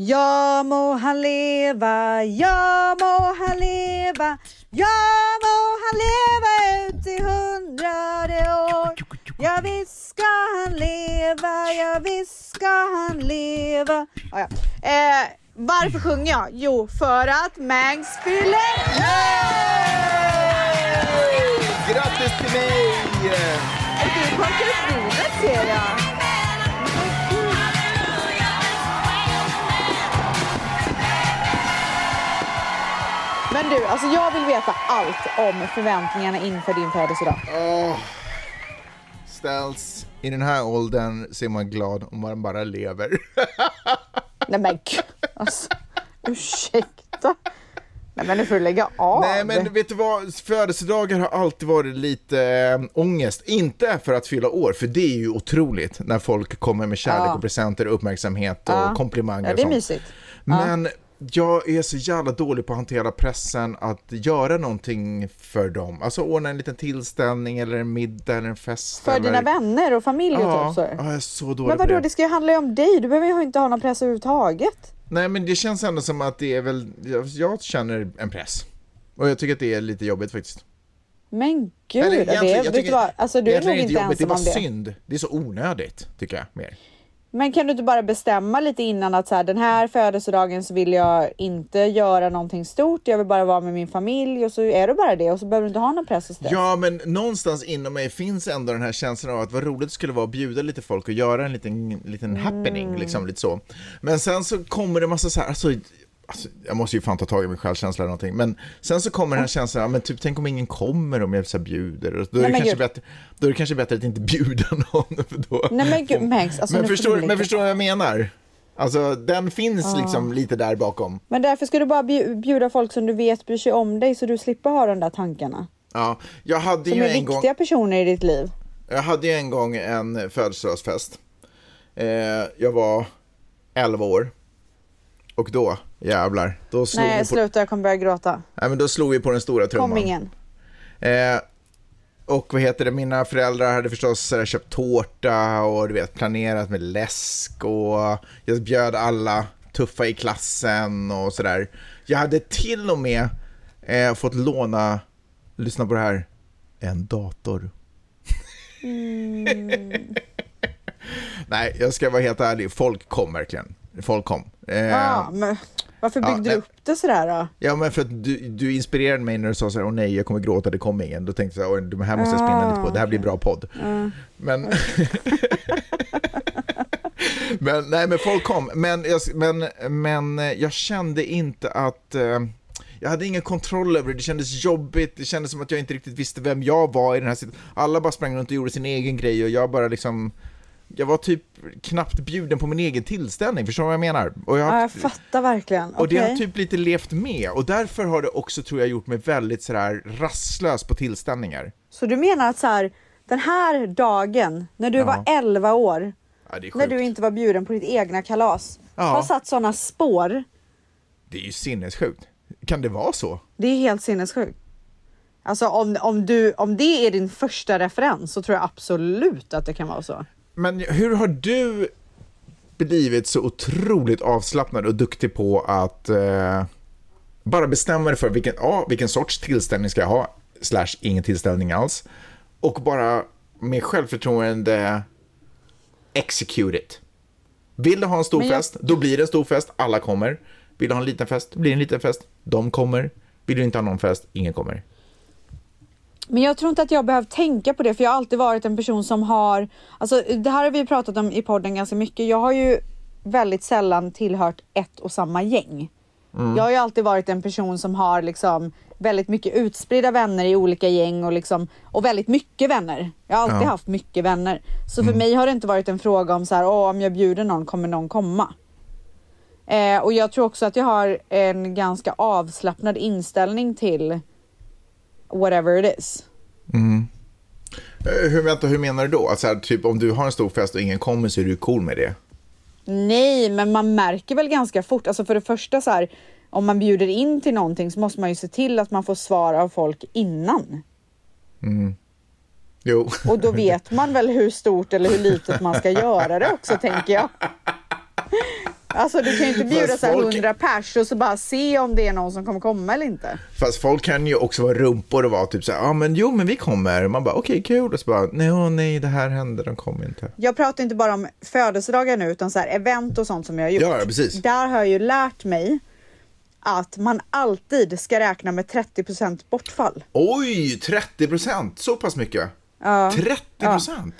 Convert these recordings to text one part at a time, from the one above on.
Ja må han leva, ja må han leva, ja må han leva ut i hundrade år. Ja visst ska han leva, ja visst ska han leva. Ah, ja. eh, varför sjunger jag? Jo, för att Mangs fyller Grattis till mig! Du till provet ser jag. Men du, alltså jag vill veta allt om förväntningarna inför din födelsedag. Oh. Ställs, i den här åldern så är man glad om man bara lever. Nej men gud, alltså, ursäkta. Nej men nu får du lägga av. Nej men vet du vad, födelsedagar har alltid varit lite äh, ångest. Inte för att fylla år, för det är ju otroligt när folk kommer med kärlek ja. och presenter, uppmärksamhet och ja. komplimanger. Ja, det är mysigt. Men jag är så jävla dålig på att hantera pressen att göra någonting för dem. Alltså ordna en liten tillställning eller en middag eller en fest. För eller... dina vänner och familj och ja, typ? Ja, jag är så dålig Men vadå, det. det ska ju handla ju om dig. Du behöver ju inte ha någon press överhuvudtaget. Nej, men det känns ändå som att det är väl, jag, jag känner en press. Och jag tycker att det är lite jobbigt faktiskt. Men gud, Eller, det, vet du vad? Alltså du är nog inte ensam om det. Det är bara synd. Det är så onödigt, tycker jag, mer. Men kan du inte bara bestämma lite innan att så här, den här födelsedagen så vill jag inte göra någonting stort. Jag vill bara vara med min familj och så är du bara det och så behöver du inte ha någon press och stress. Ja, men någonstans inom mig finns ändå den här känslan av att vad roligt det skulle vara att bjuda lite folk och göra en liten, liten mm. happening, liksom lite så. Men sen så kommer det massa så här, alltså, Alltså, jag måste ju fan ta tag i min självkänsla eller någonting. Men sen så kommer den här känslan, men typ tänk om ingen kommer om jag så bjuder. Då är, Nej, det kanske bättre, då är det kanske bättre att inte bjuda någon. För då Nej men gud, Max, alltså, men, förstår, men förstår vad jag menar? Alltså den finns ah. liksom lite där bakom. Men därför ska du bara bjuda folk som du vet bryr sig om dig så du slipper ha de där tankarna. Ja, jag hade som ju är en viktiga personer i ditt liv. Jag hade ju en gång en födelsedagsfest. Eh, jag var 11 år. Och då, jävlar. Då slog Nej, på... sluta, jag kommer börja gråta. Nej, men då slog vi på den stora trumman. Kom ingen. Eh, och vad heter det, mina föräldrar hade förstås eh, köpt tårta och du vet, planerat med läsk och jag bjöd alla tuffa i klassen och sådär. Jag hade till och med eh, fått låna, lyssna på det här, en dator. Mm. Nej, jag ska vara helt ärlig, folk kom verkligen folk kom. Eh, ja, men varför byggde ja, du upp det sådär då? Ja, men för att du, du inspirerade mig när du sa så här, åh nej, jag kommer gråta, det kommer ingen. Då tänkte jag, det här måste jag spinna lite på, det här blir bra podd. Mm. Men... men, nej, men folk kom. Men jag, men, men jag kände inte att... Eh, jag hade ingen kontroll över det, det kändes jobbigt, det kändes som att jag inte riktigt visste vem jag var i den här situationen. Alla bara sprang runt och gjorde sin egen grej och jag bara liksom jag var typ knappt bjuden på min egen tillställning, förstår du vad jag menar? Och jag, ja, jag fattar verkligen. Och okay. det har typ lite levt med, och därför har det också, tror jag, gjort mig väldigt sådär rastlös på tillställningar. Så du menar att så här, den här dagen, när du ja. var 11 år, ja, när du inte var bjuden på ditt egna kalas, ja. har satt sådana spår? Det är ju sinnessjukt. Kan det vara så? Det är helt sinnessjukt. Alltså om, om, du, om det är din första referens så tror jag absolut att det kan vara så. Men hur har du blivit så otroligt avslappnad och duktig på att eh, bara bestämma dig för vilken, ja, vilken sorts tillställning ska jag ha, slash ingen tillställning alls, och bara med självförtroende execute it. Vill du ha en stor jag... fest, då blir det en stor fest, alla kommer. Vill du ha en liten fest, blir det en liten fest, de kommer. Vill du inte ha någon fest, ingen kommer. Men jag tror inte att jag behöver tänka på det, för jag har alltid varit en person som har, alltså det här har vi pratat om i podden ganska mycket. Jag har ju väldigt sällan tillhört ett och samma gäng. Mm. Jag har ju alltid varit en person som har liksom väldigt mycket utspridda vänner i olika gäng och, liksom, och väldigt mycket vänner. Jag har alltid ja. haft mycket vänner. Så mm. för mig har det inte varit en fråga om så här, Åh, om jag bjuder någon kommer någon komma. Eh, och jag tror också att jag har en ganska avslappnad inställning till whatever it is. Mm. Eh, hur, vänta, hur menar du då? Alltså, typ om du har en stor fest och ingen kommer så är du cool med det? Nej, men man märker väl ganska fort. Alltså för det första så här, om man bjuder in till någonting så måste man ju se till att man får svar av folk innan. Mm. Jo. Och då vet man väl hur stort eller hur litet man ska göra det också, tänker jag. Alltså du kan ju inte bjuda så här folk- 100 pers och så bara se om det är någon som kommer komma eller inte. Fast folk kan ju också vara rumpor och vara typ så här, ja men jo men vi kommer. Man bara okej kul och så bara, nej åh, nej det här händer, de kommer inte. Jag pratar inte bara om födelsedagar nu utan så här event och sånt som jag har gjort. Ja, ja, precis. Där har jag ju lärt mig att man alltid ska räkna med 30% bortfall. Oj, 30 procent, så pass mycket? Ja. 30 procent?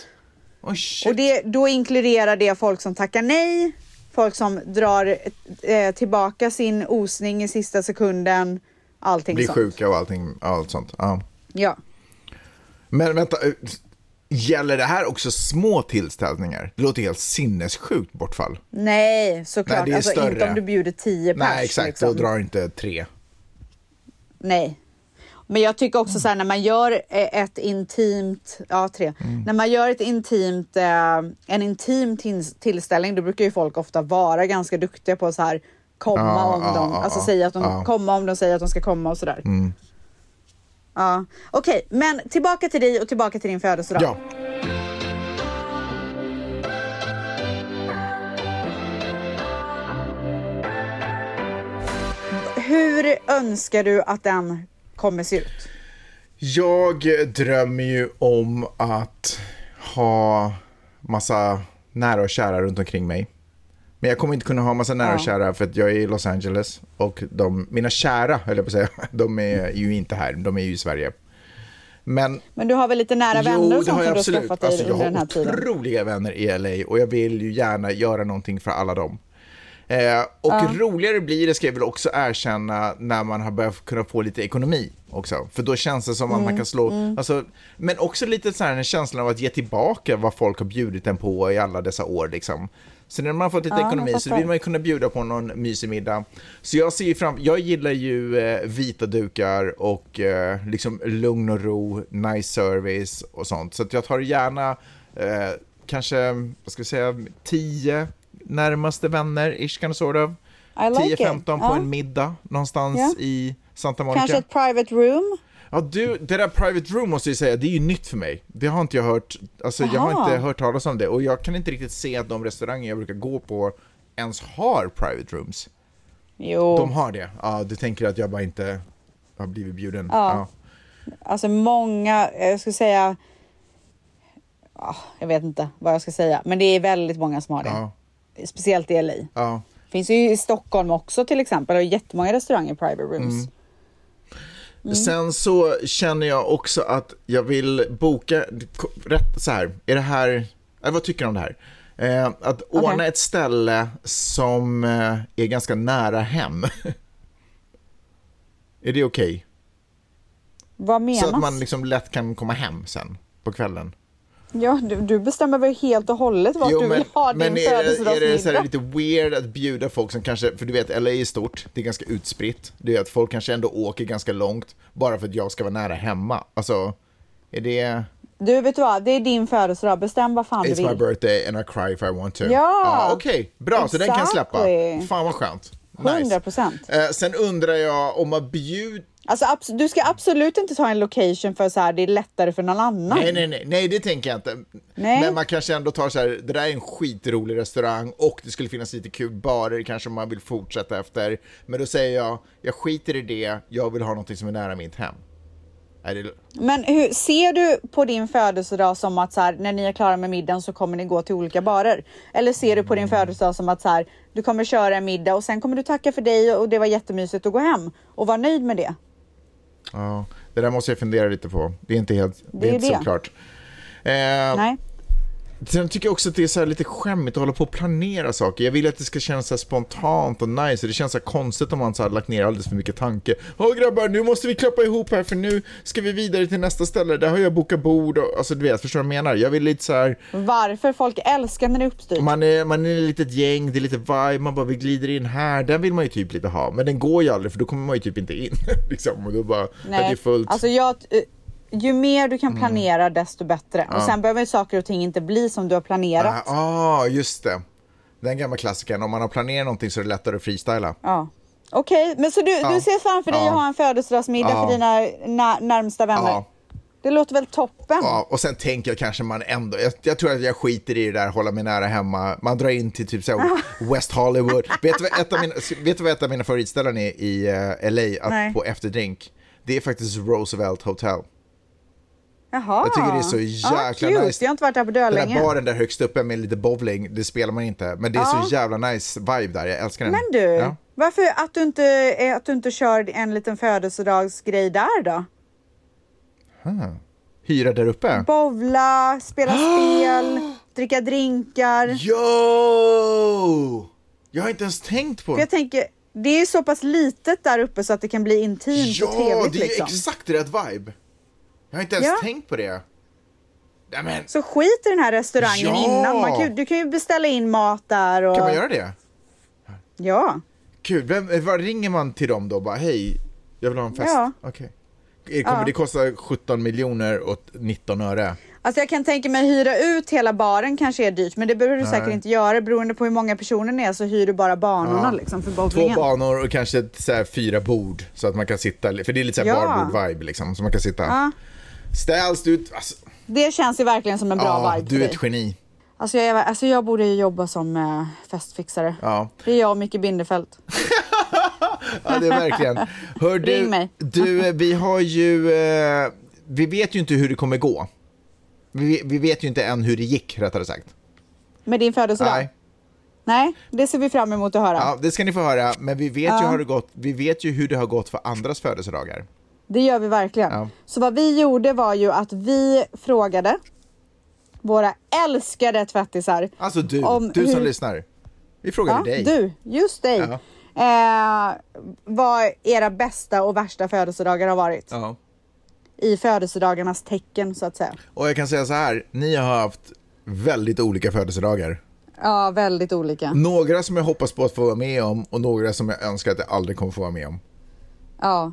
Oj shit. Och det, då inkluderar det folk som tackar nej, folk som drar eh, tillbaka sin osning i sista sekunden, allting Blir sånt. sjuka och allting, allt sånt. Ja. Ja. Men vänta, eh, gäller det här också små tillställningar? Det låter helt sinnessjukt bortfall. Nej, såklart. Nej, alltså större. inte om du bjuder 10 pers. Nej, exakt, liksom. då drar inte tre. Nej. Men jag tycker också så här när man gör eh, ett intimt, ja tre, Mm. när man gör ett intimt, eh, en intim till, tillställning då brukar ju folk ofta vara ganska duktiga på så här komma Ja, om ja, de, ja, alltså säga att de. Mm. komma om de säger att de ska komma och sådär. Ja, okej, men tillbaka till dig och tillbaka till din födelsedag. Ja. Hur önskar du att den kommer se ut? Jag drömmer ju om att ha massa nära och kära runt omkring mig. Men jag kommer inte kunna ha massa nära och kära för att jag är i Los Angeles och de, mina kära, höll jag på att säga, de är ju inte här, de är ju i Sverige. Men Men du har väl lite nära vänner och det sånt har som jag du har skaffat dig Alltså, jag under den här har tiden? otroliga vänner i LA och jag vill ju gärna göra någonting för alla dem. Eh, och roligare blir det, ska jag väl också erkänna, när man har börjat kunna få lite ekonomi också. För då känns det som att Mm, man kan slå, alltså, men också lite så här en känsla av att ge tillbaka vad folk har bjudit en på i alla dessa år liksom. Så när man har fått lite Ja, ekonomi så vill man ju kunna bjuda på någon mysig middag. Så jag ser fram, jag gillar ju eh, vita dukar och eh, liksom lugn och ro, nice service och sånt. Så jag tar gärna eh, kanske, vad ska vi säga, tio närmaste vänner, ish kind of sort of. Like 10-15 it. på Ja. en middag någonstans Ja. i Santa Monica. Kanske ett private room? Ja, du, det där private room måste jag säga, det är ju nytt för mig. Det har inte jag hört, alltså jag har Aha. inte hört talas om det och jag kan inte riktigt se att de restauranger jag brukar gå på ens har private rooms. Jo. De har det? Ja, du tänker att jag bara inte har blivit bjuden? Ja. Alltså många, jag skulle säga, ja, jag vet inte vad jag ska säga, men det är väldigt många som har det. Ja. Speciellt i LA. ja. Finns ju i Stockholm också till exempel och jättemånga restauranger private rooms. Mm. Sen så känner jag också att jag vill boka, rätt så här, är det här, eller vad tycker du om det här? Eh, att ordna ett ställe som eh, är ganska nära hem. är det okej? Vad menas? Så att man liksom lätt kan komma hem sen på kvällen. Ja, du, du bestämmer väl helt och hållet vart du vill ha din men är det, är det födelsedagsmiddag? lite weird att bjuda folk som kanske, för du vet LA är stort, det är ganska utspritt. Det är att folk kanske ändå åker ganska långt bara för att jag ska vara nära hemma. Alltså, är det... Du, vet du vad? Det är din födelsedag. Bestäm vad fan du It's my vill. birthday and I cry if I want to. Ja! Ah, Okej, bra, så den kan släppa. Exactly. Fan vad skönt. 100 procent. Eh, sen undrar jag om man bjud... Alltså, du ska absolut inte ta en location för så här, det är lättare för någon annan. Nej, nej, nej, nej, det tänker jag inte. Nej. Men man kanske ändå tar så här, det där är en skitrolig restaurang och det skulle finnas lite kul barer kanske man vill fortsätta efter. Men då säger jag, jag skiter i det, jag vill ha någonting som är nära mitt hem. Det... Men hur, ser du på din födelsedag som att så här, när ni är klara med middagen så kommer ni gå till olika barer? Eller ser du på din födelsedag som att så här, du kommer köra en middag och sen kommer du tacka för dig och det var jättemysigt att gå hem och vara nöjd med det? Ja, det där måste jag fundera lite på. Det är inte helt, det Det är är inte det. så klart. Eh, Nej. Sen tycker jag också att det är så här lite skämmigt att hålla på och planera saker. Jag vill att det ska kännas spontant och nice. Det känns så konstigt om man så här lagt ner alldeles för mycket tanke. Åh grabbar, nu måste vi klappa ihop här för nu ska vi vidare till nästa ställe. Där har jag bokat bord och alltså du vet, förstår du vad jag menar? Jag vill lite så här, Varför? Folk älskar när det är uppstyrt. man är, man är ett litet gäng, det är lite vibe, man bara vi glider in här. Den vill man ju typ lite ha, men den går ju aldrig för då kommer man ju typ inte in. liksom, och då bara, ja, det är fullt. Alltså jag, ju mer du kan planera desto bättre. Och sen behöver saker och ting inte bli som du har planerat. Ja, ah, just det. Den gamla klassikern, om man har planerat någonting så är det lättare att freestyla. Ja. Okej, men så du, du ser framför dig Ja. att ha en födelsedagsmiddag Ja. för dina na- närmsta vänner? Ja, Det låter väl toppen? Ja, och sen tänker jag kanske man ändå, jag, jag tror att jag skiter i det där, hålla mig nära hemma. Man drar in till typ så West Hollywood. vet, du vad ett av mina, vet du vad ett av mina favoritställen är i uh, LA att, Nej. på efterdrink? Det är faktiskt Roosevelt Hotel. Jaha. Jag tycker det är så ja, jäkla cute. nice. Jag har inte varit där på Den där baren där högst uppe med lite bowling, det spelar man inte. Men det är Ja. så jävla nice vibe där, jag älskar den. Men du, Ja. varför att du, inte, att du inte kör en liten födelsedagsgrej där då? Hyra där uppe? Bowla, spela spel, dricka drinkar. Yo! Jag har inte ens tänkt på jag tänker, det är så pass litet där uppe så att det kan bli intimt Ja, och trevligt det är liksom. exakt rätt vibe. Jag har inte ens Ja. tänkt på det. Nej, men, Så skit i den här restaurangen Ja. innan. Man kan, du kan ju beställa in mat där. Och... kan man göra det? Ja. Kul. Vem, vad ringer man till dem då? Bara, hej, jag vill ha en fest. Ja. Eh, Kommer Ja. det kosta 17 miljoner och 19 öre? Alltså jag kan tänka mig hyra ut hela baren kanske är dyrt, men det behöver du Nej. säkert inte göra. Beroende på hur många personer det är så hyr du bara banorna Ja. liksom för Två bowlingen. banor och kanske så fyra bord så att man kan sitta, för det är lite så Ja. barbord-vibe liksom, så man kan sitta. Ja. Ställs du alltså, Det känns ju verligen som en bra ja, vibe du är ett geni. Alltså jag, är- alltså jag borde ju jobba som eh, festfixare. Ja. Det är jag och Micke Bindefeld. Ja, det är verkligen. Hör du, Ring mig. du, eh, vi har ju, eh, vi vet ju inte hur det kommer gå. Vi, vi vet ju inte än hur det gick, rättare sagt. Med din födelsedag? Nej. Nej, det ser vi fram emot att höra. Ja, det ska ni få höra, men vi vet, ju, Ja. hur det gått, vi vet ju hur det har gått för andras födelsedagar. Det gör vi verkligen. Ja. Så vad vi gjorde var ju att vi frågade våra älskade tvättisar. Alltså du, Om du som hur- lyssnar. Vi frågade Ja, dig. du, just dig. Ja. Eh, vad era bästa och värsta födelsedagar har varit. Ja. I födelsedagarnas tecken så att säga. Och jag kan säga så här, ni har haft väldigt olika födelsedagar. Ja, väldigt olika. Några som jag hoppas på att få vara med om och några som jag önskar att jag aldrig kommer få vara med om. Ja.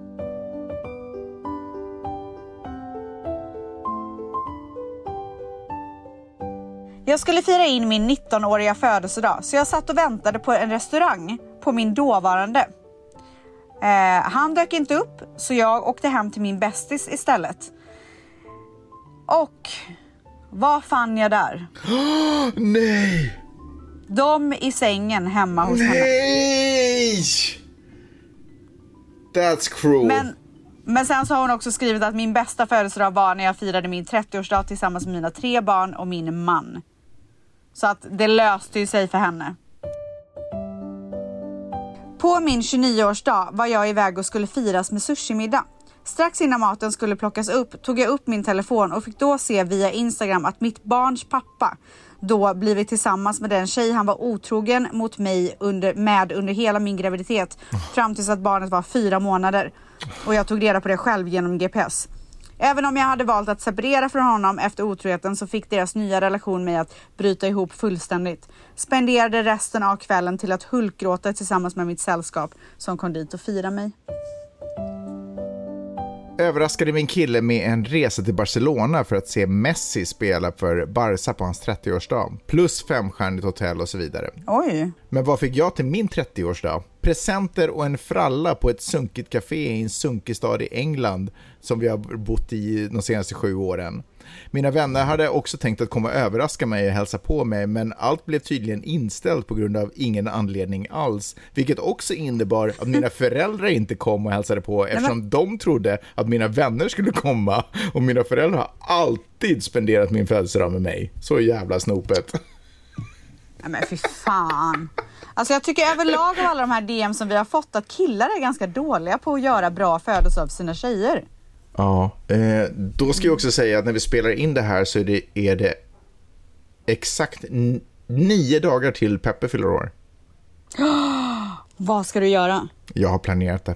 Jag skulle fira in min 19-åriga födelsedag så jag satt och väntade på en restaurang på min dåvarande. Eh, han dök inte upp så jag åkte hem till min bästis istället. Och vad fann jag där? Nej! De i sängen hemma hos henne. Nej! That's cruel. Men, men sen så har hon också skrivit att min bästa födelsedag var när jag firade min 30-årsdag tillsammans med mina tre barn och min man. Så att det löste ju sig för henne. På min 29-årsdag var jag iväg och skulle firas med sushimiddag. Strax innan maten skulle plockas upp tog jag upp min telefon och fick då se via Instagram att mitt barns pappa då blivit tillsammans med den tjej han var otrogen mot mig under, med under hela min graviditet fram tills att barnet var fyra månader. Och jag tog reda på det själv genom GPS. Även om jag hade valt att separera från honom efter otroheten så fick deras nya relation mig att bryta ihop fullständigt. Spenderade resten av kvällen till att hulkgråta tillsammans med mitt sällskap som kom dit och firade mig överraskade min kille med en resa till Barcelona för att se Messi spela för Barca på hans 30-årsdag. Plus femstjärnigt hotell och så vidare. Oj! Men vad fick jag till min 30-årsdag? Presenter och en fralla på ett sunkigt café i en sunkig stad i England som vi har bott i de senaste sju åren. Mina vänner hade också tänkt att komma och överraska mig och hälsa på mig, men allt blev tydligen inställt på grund av ingen anledning alls, vilket också innebar att mina föräldrar inte kom och hälsade på eftersom de trodde att mina vänner skulle komma och mina föräldrar har alltid spenderat min födelsedag med mig. Så jävla snopet. Nej men fy fan. Alltså jag tycker överlag av alla de här DM som vi har fått att killar är ganska dåliga på att göra bra födelsedag för sina tjejer. Ja, eh, då ska jag också säga att när vi spelar in det här så är det, är det exakt nio dagar till Peppe fyller år. Vad ska du göra? Jag har planerat det.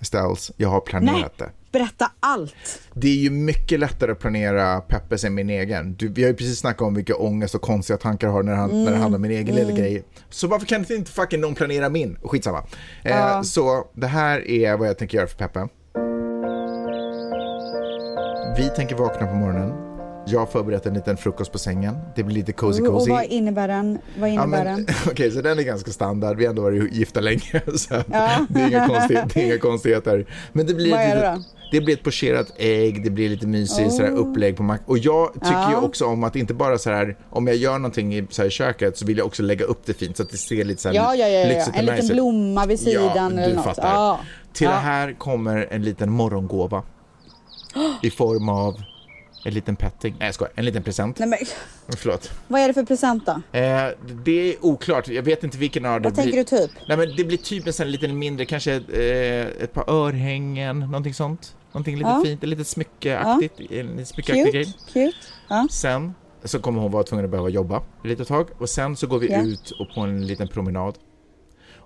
Ställs, jag har planerat det. berätta allt. Det är ju mycket lättare att planera Peppes än min egen. Du, vi har ju precis snackat om vilka ångest och konstiga tankar jag har när, han, när det handlar om min egen lilla grej. Så varför kan inte fucking någon planera min? Skitsamma. Eh, så det här är vad jag tänker göra för Peppe. Vi tänker vakna på morgonen. Jag har förberett en liten frukost på sängen. Det blir lite cozy Och cozy. vad innebär den? Vad Ja, innebär den? Okej, så den är ganska standard. Vi har ändå varit gifta länge. Så det, är inga konstigheter, det är inga konstigheter. Men det blir, Vad är det litet, det blir ett pocherat ägg, det blir lite mysigt sådär, upplägg på mack. Och jag tycker ju också om att inte bara så här, om jag gör någonting i, så här, i köket så vill jag också lägga upp det fint så att det ser lite så här Ja, ja, ja, ja. och En liten blomma vid sidan ja, eller något. Fattar. Ja. Till Ja. det här kommer en liten morgongåva. I form av en liten petting. Nej, jag skojar. En liten present. Nej, men, Förlåt. vad är det för present då? Eh, det är oklart. Jag vet inte vilken av det Vad tänker du typ? Nej, men det blir typ en sån här liten mindre, kanske ett, eh, ett par örhängen, någonting sånt. Någonting lite Ja. fint, ett litet smyckeaktigt, en liten smyckeaktig Cute, grej. cute. Ja. Sen så kommer hon vara tvungen att behöva jobba ett litet tag och sen så går vi Ja. ut och på en liten promenad.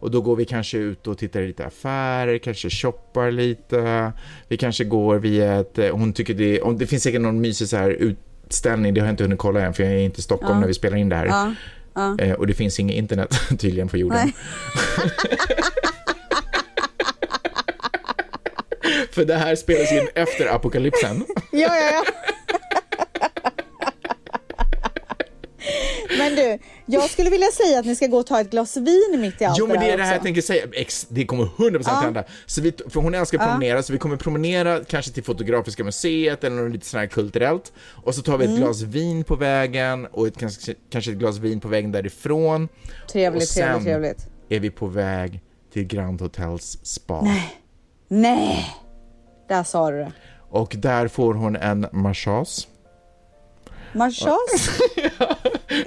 Och då går vi kanske ut och tittar i lite affärer, kanske shoppar lite. Vi kanske går via ett, eh, hon tycker det, det finns säkert någon mysig så här utställning, det har jag inte hunnit kolla än för jag är inte i Stockholm när vi spelar in det här. Ja. Ja. Eh, och det finns inget internet tydligen på jorden. För det här spelas in efter apokalypsen. Ja, ja, ja. Men du, jag skulle vilja säga att ni ska gå och ta ett glas vin mitt i allt Jo men det är det här jag tänker säga, Ex, det kommer 100% hända. Så vi, för hon älskar att promenera, så vi kommer promenera kanske till Fotografiska museet eller något lite sånt här kulturellt. Och så tar vi ett Mm. glas vin på vägen och ett, kanske, kanske ett glas vin på vägen därifrån. Trevligt, och sen trevligt, trevligt. är vi på väg till Grand Hotels spa. Nej, där sa du det. Och där får hon en massage. Massage?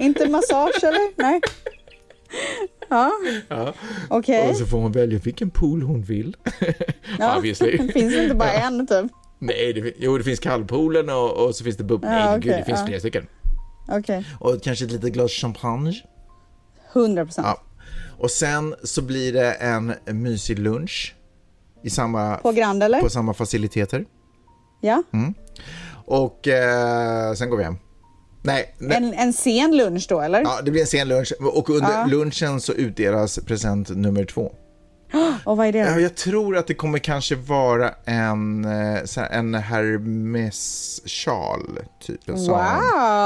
Inte massage eller? Nej. Ja, okej. Och så får hon välja vilken pool hon vill. Ja. Obviously. Finns det inte bara en typ? Nej, det, jo det finns kallpoolen och, och så finns det bubb. Ja, Nej, okej, gud, det finns ja. flera stycken. Okej, Och kanske ett litet glas champagne. 100 procent. Ja. Och sen så blir det en mysig lunch i samma, På Grand eller? på samma faciliteter. Ja, Mm. Och eh, sen går vi hem. Nej, nej. en, en sen lunch då eller? Ja, det blir en sen lunch och under Ja. lunchen så utdelas present nummer två. Och vad är det Ja, jag tror att det kommer kanske vara en, eh, en Hermes-sjal, typ en sån. Wow!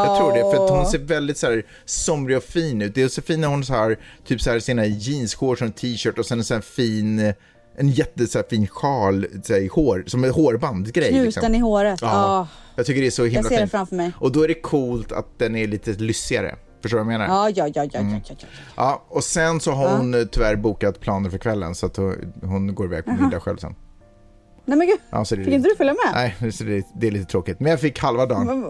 Jag tror det, för hon ser väldigt så här somrig och fin ut. Det är så fin när hon här, typ så här sina jeansshorts och en t-shirt och sen en sån fin, en jätte så här, fin sjal här, i hår, som en hårbandgrej. Knuten liksom. i håret. Ja, Ja. jag tycker det är så himla Jag ser det fint. framför mig. Och då är det coolt att den är lite lyssigare. Förstår du vad jag menar? Ja, ja, ja, ja, Mm. ja, ja, ja. Ja, och sen så har hon eh, tyvärr bokat planer för kvällen så att hon, går iväg på middag själv sen. Nej men gud, Ja, så det fick inte du följa med? Nej, så det, det är lite tråkigt. Men jag fick halva dagen.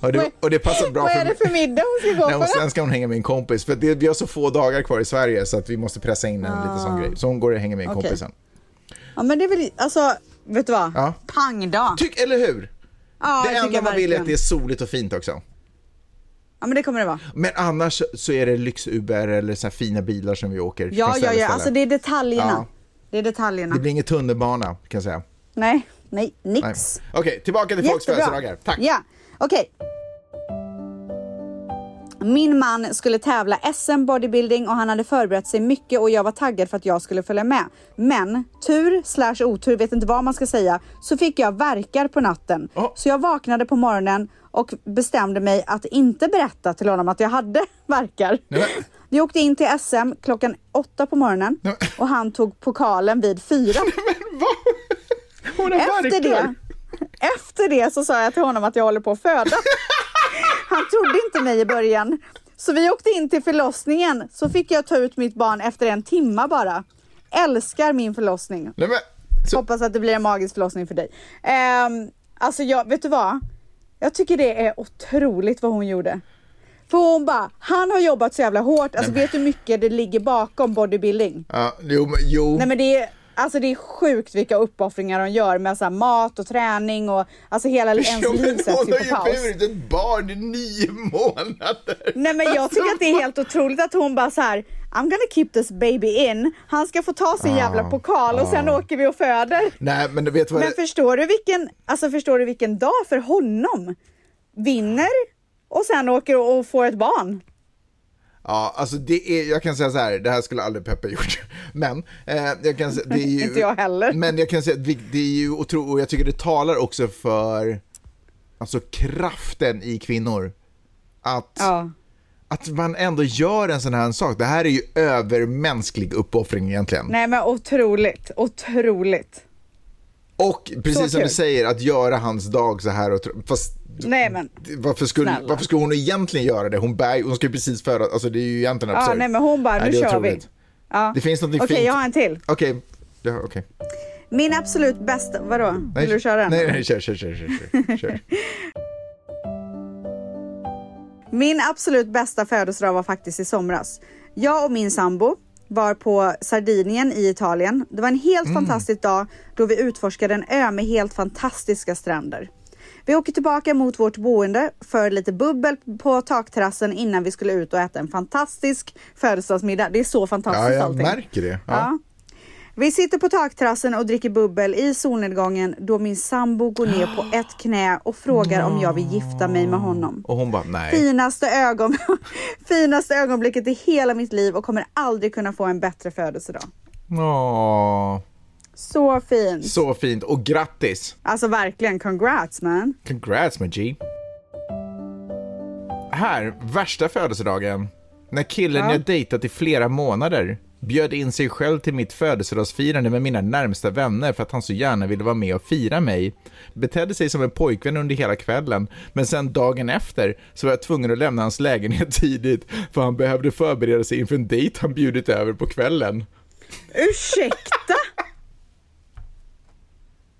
Och det, och det passar bra Vad är det för middag hon ska gå Nej, på? sen ska hon hänga med en kompis. För det, vi har så få dagar kvar i Sverige så att vi måste pressa in en liten sån grej. Så hon går och hänger med en Ah. Okej. kompis sen. Ja men det är väl, alltså, vet du vad? Ja. Pangdag. Tyck, eller hur? Ja, det enda man vill är att det är soligt och fint också. Ja men det kommer det vara. Men annars så är det lyx-Uber eller så här fina bilar som vi åker Ja, ja, ja, alltså det är detaljerna. Ja. Det är detaljerna. Det blir ingen tunnelbana kan jag säga. Nej, nej, nix. Okej, tillbaka till folks Jättebra. födelsedagar. Tack. Ja, okej. Min man skulle tävla SM bodybuilding och han hade förberett sig mycket och jag var taggad för att jag skulle följa med. Men tur slash otur, vet inte vad man ska säga, så fick jag verkar på natten. Oh. Så jag vaknade på morgonen och bestämde mig att inte berätta till honom att jag hade verkar. Nej, men- Vi åkte in till SM klockan åtta på morgonen Nej, men- och han tog pokalen vid fyra. Hon har Efter verkar. det, efter det så sa jag till honom att jag håller på att föda. Han trodde inte mig i början. Så vi åkte in till förlossningen så fick jag ta ut mitt barn efter en timma bara. Älskar min förlossning. Nej, men, så, Hoppas att det blir en magisk förlossning för dig. Um, alltså jag, vet du vad? Jag tycker det är otroligt vad hon gjorde. För hon bara, han har jobbat så jävla hårt. Alltså vet du hur mycket det ligger bakom bodybuilding? ja, jo, men, jo. Nej men det är, alltså det är sjukt vilka uppoffringar de gör med så här mat och träning och alltså hela ens Jo, men liv sätts hon ju har på ju paus. burit ett barn i nio månader. Nej men jag tycker att det är helt otroligt att hon bara så här. I'm gonna keep this baby in. Han ska få ta sin jävla pokal och sen åker vi och föder. Nej, men du vet vad Men det... förstår du vilken, alltså förstår du vilken dag för honom? Vinner och sen åker och får ett barn. Ja, alltså det är, jag kan säga så här, det här skulle aldrig Peppe gjort. Men, eh, jag kan säga, det är ju... Inte jag heller. Men jag kan säga det är ju otroligt, och jag tycker det talar också för, alltså kraften i kvinnor. Att, Ja. att man ändå gör en sån här sak. Det här är ju övermänsklig uppoffring egentligen. Nej men otroligt, otroligt. Och precis Så som du kul. säger, att göra hans dag så här, och, fast Nej men. varför skulle, Snälla. varför skulle hon egentligen göra det? Hon, bär, hon ska ju precis föda, alltså det är ju egentligen Ja, absurt. nej men hon bara, Nej, nu är kör vi. Ja. Det finns Okej, fint. jag har en till. Okej, ja, okej. Min absolut bästa, vadå? Vill du köra den? Nej, nej, kör, kör, kör, kör, kör. Min absolut bästa födelsedag var faktiskt i somras. Jag och min sambo var på Sardinien i Italien. Det var en helt fantastisk dag då vi utforskade en ö med helt fantastiska stränder. Vi åker tillbaka mot vårt boende för lite bubbel på takterrassen innan vi skulle ut och äta en fantastisk födelsedagsmiddag. Det är så fantastiskt Ja, jag allting. märker det. Ja. Ja. Vi sitter på takterrassen och dricker bubbel i solnedgången då min sambo går ner på ett knä och frågar om jag vill gifta mig med honom. Och hon bara, nej. Finaste, ögon... Finaste ögonblicket i hela mitt liv och kommer aldrig kunna få en bättre födelsedag. Åh, Så fint. så fint. Och grattis! Alltså verkligen, congrats man. Congrats med G. Här, värsta födelsedagen. När killen Ja. jag dejtat i flera månader bjöd in sig själv till mitt födelsedagsfirande med mina närmsta vänner för att han så gärna ville vara med och fira mig. Betedde sig som en pojkvän under hela kvällen, men sen dagen efter så var jag tvungen att lämna hans lägenhet tidigt för han behövde förbereda sig inför en dejt han bjudit över på kvällen. Ursäkta?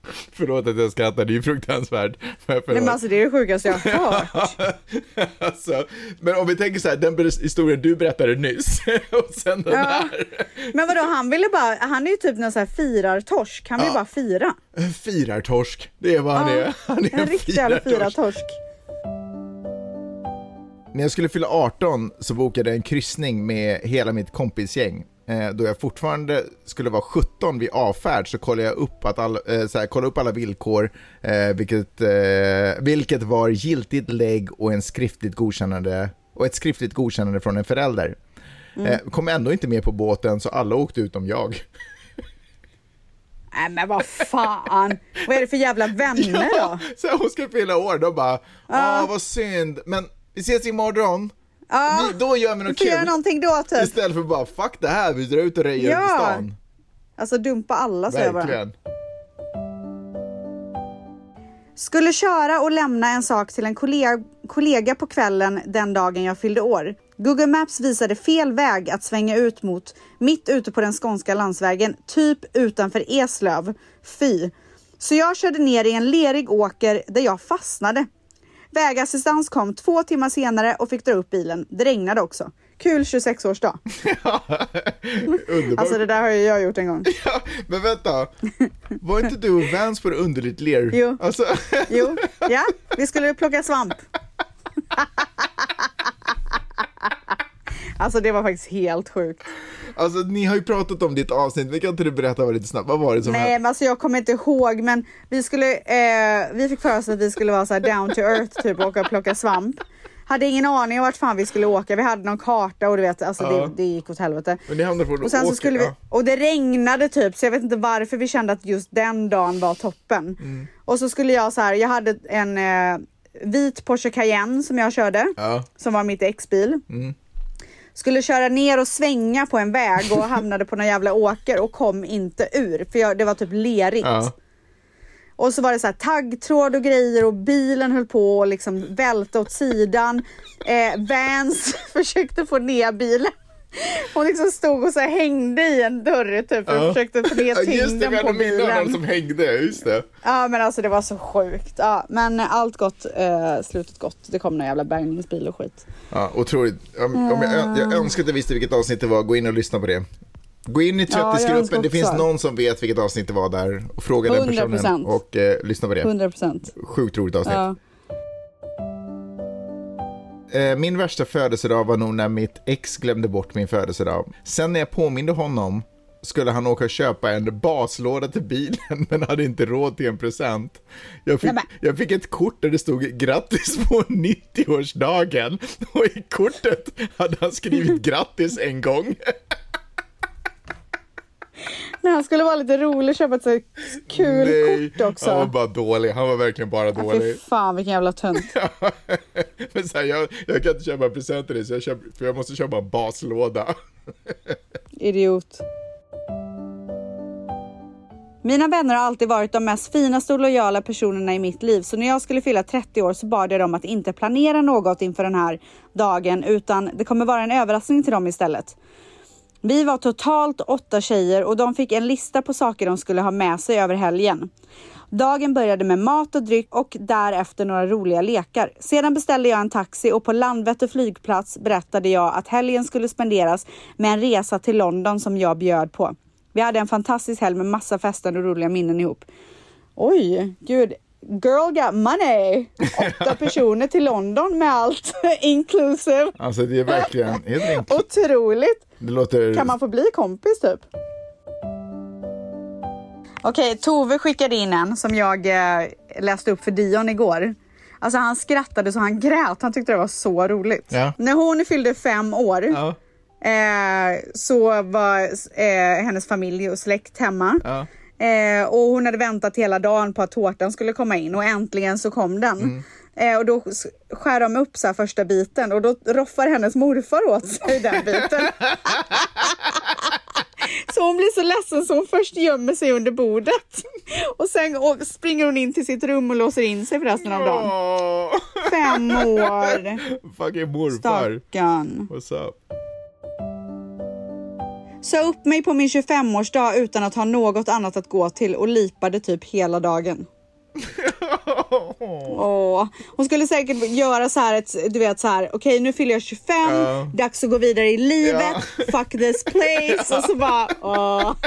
Förlåt att jag skrattar, det är ju fruktansvärt. Men Nej men alltså det är det sjukaste jag har hört. alltså, men om vi tänker så här, den historien du berättade nyss och sen den Ja. här. Men vadå, han ville bara, han är ju typ någon sån här firartorsk. Han vill ju bara fira. En Firartorsk, det är vad han Ja, är. Han är En riktig jävla firartorsk. firartorsk. När jag skulle fylla 18 så bokade jag en kryssning med hela mitt kompisgäng. Eh, då jag fortfarande skulle vara 17 vid avfärd så kollade jag upp, att all, eh, så här, kollade upp alla villkor, eh, vilket, eh, vilket var giltigt lägg och, en skriftligt godkännande, och ett skriftligt godkännande från en förälder. Mm. Eh, kom ändå inte med på båten så alla åkte utom jag. Nej men vad fan. Vad är det för jävla vänner då? så här, hon ska fylla år, de bara, ah vad synd, men vi ses imorgon. Ja, Vi, då gör vi något kul. någonting då typ. Istället för bara, fuck det här, vi drar ut och rejar Ja. i stan. Alltså dumpa alla säger jag bara. Skulle köra och lämna en sak till en kollega, kollega på kvällen den dagen jag fyllde år. Google Maps visade fel väg att svänga ut mot mitt ute på den skånska landsvägen, typ utanför Eslöv. Fy! Så jag körde ner i en lerig åker där jag fastnade. Vägassistans kom två timmar senare och fick dra upp bilen. Det regnade också. Kul 26-årsdag. Underbart. Alltså det där har ju jag gjort en gång. Ja, men vänta, var inte du och Vans på det underligt ler? Jo. Alltså, Jo, ja, vi skulle plocka svamp. Alltså det var faktiskt helt sjukt. alltså, ni har ju pratat om ditt avsnitt, men kan inte du berätta vad lite snabbt? Vad var det som Nej hände? men alltså jag kommer inte ihåg men vi skulle, eh, vi fick för oss att vi skulle vara så här down to earth typ och åka och plocka svamp. Hade ingen aning om vart fan vi skulle åka, vi hade någon karta och du vet, alltså Ja. det, det gick åt helvete. Men ni hamnade på Och sen så åker, skulle vi, och det regnade typ så jag vet inte varför vi kände att just den dagen var toppen. Mm. Och så skulle jag så här, jag hade en eh, vit Porsche Cayenne som jag körde, Ja. som var mitt ex-bil. Mm. Skulle köra ner och svänga på en väg och hamnade på någon jävla åker och kom inte ur för jag, det var typ lerigt. Ja. Och så var det så här taggtråd och grejer och bilen höll på att liksom välta åt sidan. Eh, Vans försökte få ner bilen. Hon liksom stod och så hängde i en dörr typ och Ja. försökte få ner Ja, Just det, tyngden vi på hade minne av någon bilen. som hängde, just det. Ja men alltså det var så sjukt. Ja, men allt gott, eh, slutet gott. Det kom någon jävla bärgningsbil och skit. Ja, otroligt. Om, om jag, jag önskar att jag visste vilket avsnitt det var, gå in och lyssna på det. Gå in i Ja, jag önskar tvättisgruppen, det finns någon som vet vilket avsnitt det var där och fråga den 100%. personen och eh, lyssna på det. 100 procent. Sjukt roligt avsnitt. Ja. Eh, Min värsta födelsedag var nog när mitt ex glömde bort min födelsedag. Sen när jag påminde honom skulle han åka och köpa en baslåda till bilen men hade inte råd till en present. Jag fick, jag fick ett kort där det stod grattis på 90-årsdagen och i kortet hade han skrivit grattis en gång. Nej, han skulle vara lite rolig och köpa ett så kul Nej, kort också. Han var bara dålig, han var verkligen bara Ja, Fy dålig. fan vilken jävla tönt. Men så här, jag, jag kan inte köpa en present till dig så jag, köp, för jag måste köpa en baslåda. Idiot. Mina vänner har alltid varit de mest finaste och lojala personerna i mitt liv. Så när jag skulle fylla 30 år så bad jag dem att inte planera något inför den här dagen utan det kommer vara en överraskning till dem istället. Vi var totalt åtta tjejer och de fick en lista på saker de skulle ha med sig över helgen. Dagen började med mat och dryck och därefter några roliga lekar. Sedan beställde jag en taxi och på Landvetter flygplats berättade jag att helgen skulle spenderas med en resa till London som jag bjöd på. Vi hade en fantastisk helg med massa fester och roliga minnen ihop. Oj, gud. Girl got money! Åtta personer till London med allt inclusive. Alltså det är verkligen helt. Otroligt! Det låter... Kan man få bli kompis typ? Okej, Tove skickade in en som jag eh, läste upp för Dion igår. Alltså han skrattade så han grät. Han tyckte det var så roligt. Ja. När hon fyllde fem år Ja, eh, så var eh, hennes familj och släkt hemma. ja. Eh, och hon hade väntat hela dagen på att tårtan skulle komma in och äntligen så kom den. Mm. Eh, och då skär de upp så här första biten och då roffar hennes morfar åt sig den biten. så hon blir så ledsen så hon först gömmer sig under bordet och sen å- springer hon in till sitt rum och låser in sig för resten av dagen. Fem år! fucking morfar. Stackarn. What's up? Sa upp mig på min 25-årsdag utan att ha något annat att gå till och lipade typ hela dagen. Åh. Hon skulle säkert göra så här, ett, du vet så här, okej nu fyller jag 25, Ja. dags att gå vidare i livet, fuck this place och så bara, åh.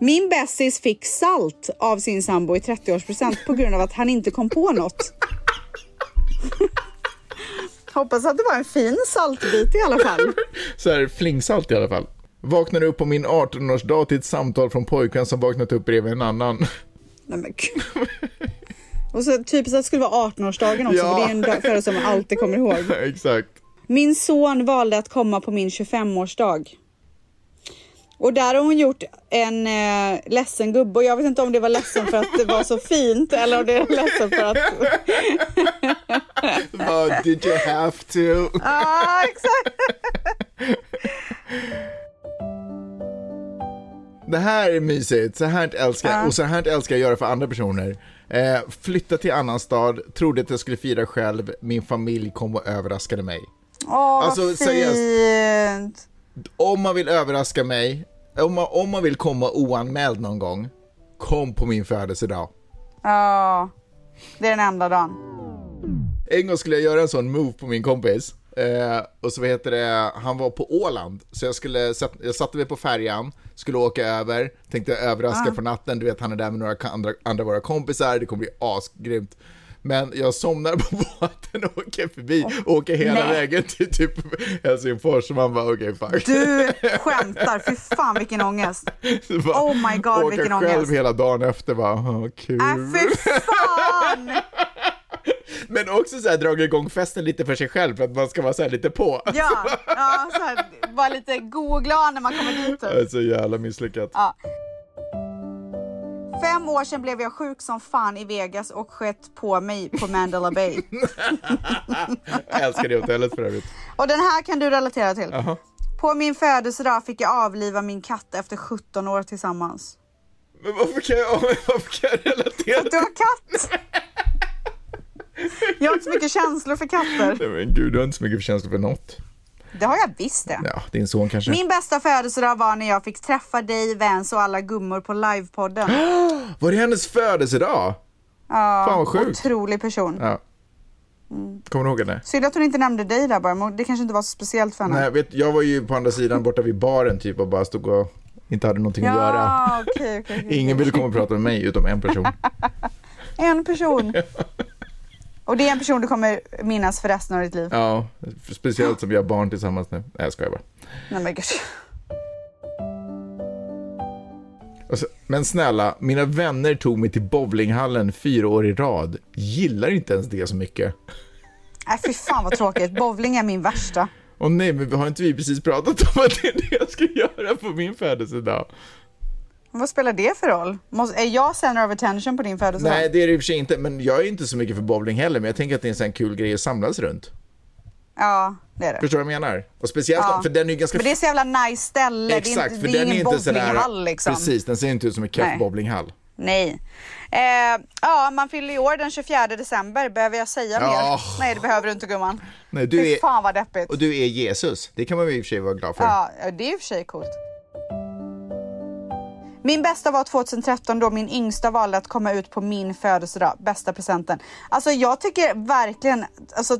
Min bästis fick salt av sin sambo i 30-årspresent på grund av att han inte kom på något. Hoppas att det var en fin saltbit i alla fall. Så här flingsalt i alla fall. Vaknade upp på min 18-årsdag till ett samtal från pojkvän som vaknat upp bredvid en annan. Nej men gud. Och så typiskt att det skulle vara 18-årsdagen också, Ja. för det är en dag födelsedag man alltid kommer ihåg. Exakt. Min son valde att komma på min 25-årsdag. Och där har hon gjort en eh, ledsen gubbe och jag vet inte om det var ledsen för att det var så fint eller om det är ledsen för att... Bara, did you have to? Ja, exakt! Det här är mysigt, så här älskar jag, Ja. och så här älskar jag göra för andra personer. Eh, flytta till annan stad, trodde att jag skulle fira själv, min familj kom och överraskade mig. Åh, Alltså, vad seriöst. Om man vill överraska mig, om man, om man vill komma oanmäld någon gång, kom på min födelsedag. Ja, det är den enda dagen. En gång skulle jag göra en sån move på min kompis. Eh, och så vad heter det, han var på Åland. Så jag, skulle, jag satte mig på färjan, skulle åka över, tänkte överraska på natten. Du vet, han är där med några andra, andra våra kompisar, det kommer bli asgrymt. Men jag somnar på båten och åker förbi, åker hela nej. vägen till typ Helsingfors. Så man bara okej fuck. Du skämtar, fy fan vilken ångest. Bara, Oh my God, åka vilken själv ångest. hela dagen efter bara, "Åh, kul. Äh, fy fan! Men också så här dra igång festen lite för sig själv för att man ska vara så lite på. Ja, ja så här, var lite god och glad när man kommer dit. Det Typ. är så jävla misslyckat. Ja. Fem år sedan blev jag sjuk som fan i Vegas och skett på mig på Mandela Bay. Jag älskar det hotellet för övrigt. Och den här kan du relatera till. Jaha. På min födelsedag fick jag avliva min katt efter 17 år tillsammans. Men varför kan jag, varför kan jag relatera Du har katt! Jag har inte så mycket känslor för katter. Nej, men gud, du har inte så mycket känslor för något. Det har jag visst det. Ja, din son kanske. Min bästa födelsedag var när jag fick träffa dig, Vans och alla gummor på livepodden. Var det hennes födelsedag? Ja, Fan vad sjukt. Otrolig person. Ja. Kommer du ihåg henne? Synd att hon inte nämnde dig där bara, men det kanske inte var så speciellt för henne. Nej, vet, jag var ju på andra sidan borta vid baren typ och bara stod och inte hade någonting att göra. Ja, okej, okej, okej. Ingen ville komma och prata med mig utom en person. En person. Och det är en person du kommer minnas för resten av ditt liv. Ja, speciellt som vi har barn tillsammans nu. Nej, jag skojar bara. Nej men gud. Och så- Men snälla, mina vänner tog mig till bowlinghallen fyra år i rad. Gillar inte ens det så mycket. Nej fy fan vad tråkigt. Bowling är min värsta. Och nej, men har inte vi precis pratat om att det är det jag ska göra på min födelsedag? Vad spelar det för roll? Måste, är jag center of attention på din födelsedag? Nej, det är det i och för sig inte, men jag är inte så mycket för bowling heller, men jag tänker att det är en sån kul grej att samlas runt. Ja, det är det. Förstår du vad jag menar? Och speciellt, Ja. för den är ganska... Men det är så jävla nice ställe. Exakt, det är inte, för det är den är ingen inte sådär... bowlinghall liksom. Precis, den ser inte ut som en keff bowlinghall. Nej. Eh, ja, man fyller i år den 24 december. Behöver jag säga Ja. mer? Nej, det behöver du inte gumman. Nej, du Fy är... fan vad deppigt. Och du är Jesus. Det kan man ju i och för sig vara glad för. Ja, det är i och för sig coolt. Min bästa var 2013 då min yngsta valde att komma ut på min födelsedag. Bästa presenten. Alltså jag tycker verkligen, alltså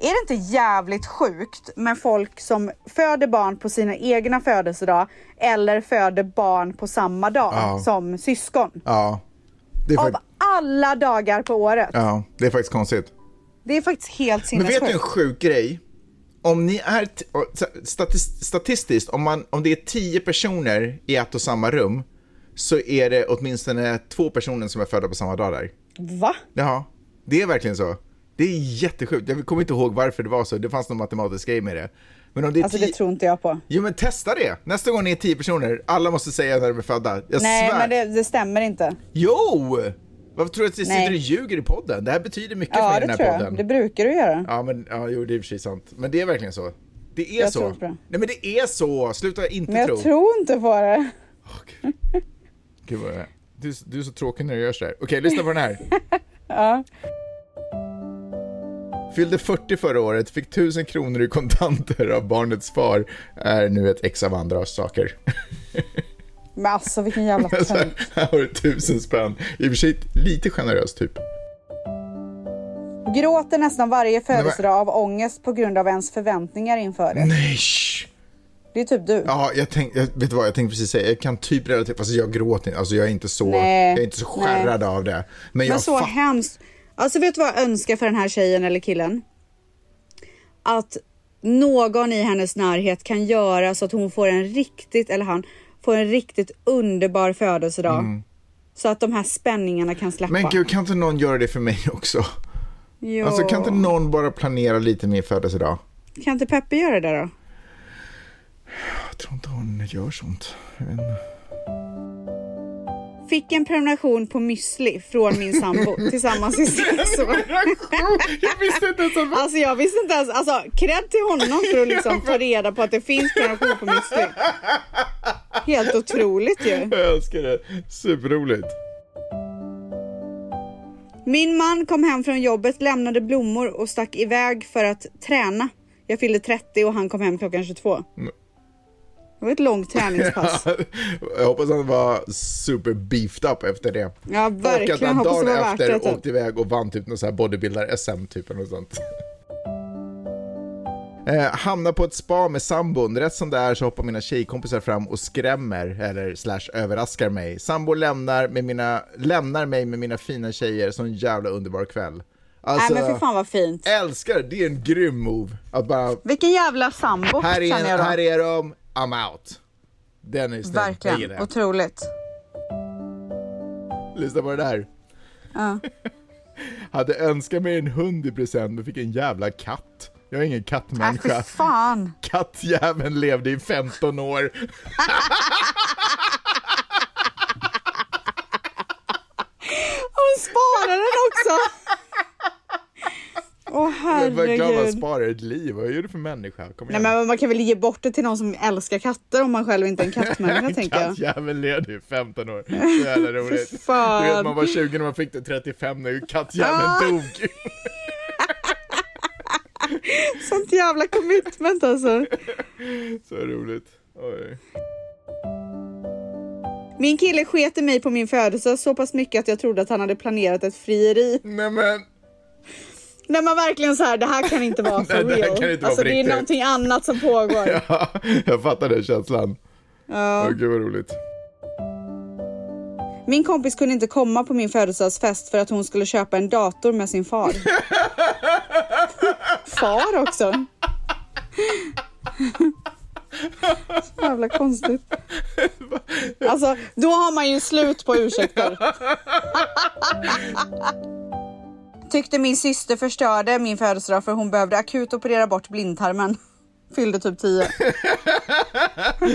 är det inte jävligt sjukt med folk som föder barn på sina egna födelsedag eller föder barn på samma dag Ja. som syskon? Ja. Av alla dagar på året. ja, det är faktiskt konstigt. Det är faktiskt helt Men vet du en sinnessjukt. sjuk grej? Om ni är, statistiskt, om, man, om det är tio personer i ett och samma rum, så är det åtminstone två personer som är födda på samma dag där. Va? Ja, det är verkligen så. Det är jättesjukt. Jag kommer inte ihåg varför det var så. Det fanns någon matematisk grej med det. Men om det är Alltså tio... det tror inte jag på. Jo men testa det! Nästa gång ni är tio personer, alla måste säga när de är födda. Jag Nej svär. men det, det stämmer inte. Jo! Varför tror du att jag sitter och ljuger i podden? Det här betyder mycket för Ja mig, det den här tror jag. podden. Det brukar du göra. Ja, men ja, jo, det är i och för sig sant. Men det är verkligen så. Det är Jag så. det. Nej, men det är så. Sluta inte Men jag tro. tror inte på det. Gud, vad är- du, du är så tråkig när du gör sådär. Okej, lyssna på den här. Ja. Fyllde 40 förra året, fick 1000 kronor i kontanter av barnets far. Är nu ett ex av andra saker. Men alltså vilken jävla tönt. här har du 1000 spänn. I och för sig lite generöst typ. Gråter nästan varje födelsedag av ångest på grund av ens förväntningar inför det. Nej. Det är typ du. Ja, jag tänkte, vet du vad, jag tänkte precis säga, jag kan typ relatera, fast jag gråter inte, alltså jag är inte så, Nej, jag är inte så skärrad av det. Men jag Men så hemskt. Alltså vet du vad jag önskar för den här tjejen eller killen? Att någon i hennes närhet kan göra så att hon får en riktigt, eller han, får en riktigt underbar födelsedag. Så att de här spänningarna kan släppa. Mm. Men gud, kan inte någon göra det för mig också? Jo. Alltså kan inte någon bara planera lite min födelsedag? Kan inte Peppe göra det då? Jag tror inte hon gör sånt. Fick en prenumeration på müsli från min sambo tillsammans i sex år. Jag visste inte ens att Alltså jag visste inte ens, alltså cred till honom för att liksom ta reda på att det finns prenumeration på müsli. Helt otroligt ju. Jag älskar det. Superroligt. Min man kom hem från jobbet, lämnade blommor och stack iväg för att träna. Jag fyllde 30 och han kom hem klockan 22. Det var ett långt träningspass. Jag hoppas han var super beefed up efter det. Ja, Och att verkligen. han dagen efter det. Typ. åkte iväg och vann typ någon sån här bodybuilder-SM typ eller något sånt. Eh, hamna på ett spa med sambon. Rätt som det är så hoppar mina tjejkompisar fram och skrämmer eller slash överraskar mig. Sambon lämnar, med mina, lämnar mig med mina fina tjejer. Så en jävla underbar kväll. Alltså, Nej men för fan vad fint. älskar, det är en grym move. Att bara, Vilken jävla sambo här är, känner jag då. här är de, I'm out. Den är snygg, Verkligen, otroligt. Lyssna på det där. Ja. Hade önskat mig en hund i present men fick en jävla katt. Jag är ingen Nej kattmänniska. Äh, fan. Kattjäveln levde i 15 år. Hon sparar den också. Åh Men vad glad man herregud. sparar ett liv. Vad gör du för människa? Kom Nej igen. men man kan väl ge bort det till någon som älskar katter om man själv inte är en kattmänniska tänker jag. Kattjäveln levde i 15 år. Så jävla roligt. Du vet man var 20 när man fick det 35 nu. Kattjäveln Ah. dog. Sånt jävla commitment alltså. Så roligt. Oj. Min kille sket i mig på min födelsedag så pass mycket att jag trodde att han hade planerat ett frieri. Nej men. När man verkligen så här, det här kan inte vara for Nej, det real. inte vara alltså på det är någonting annat som pågår. Ja, jag fattar den känslan. Ja. Åh, gud vad roligt. Min kompis kunde inte komma på min födelsedagsfest för att hon skulle köpa en dator med sin far. far också. Så jävla konstigt. Alltså, då har man ju slut på ursäkter. Tyckte min syster förstörde min födelsedag för hon behövde akut operera bort blindtarmen. Fyllde typ 10.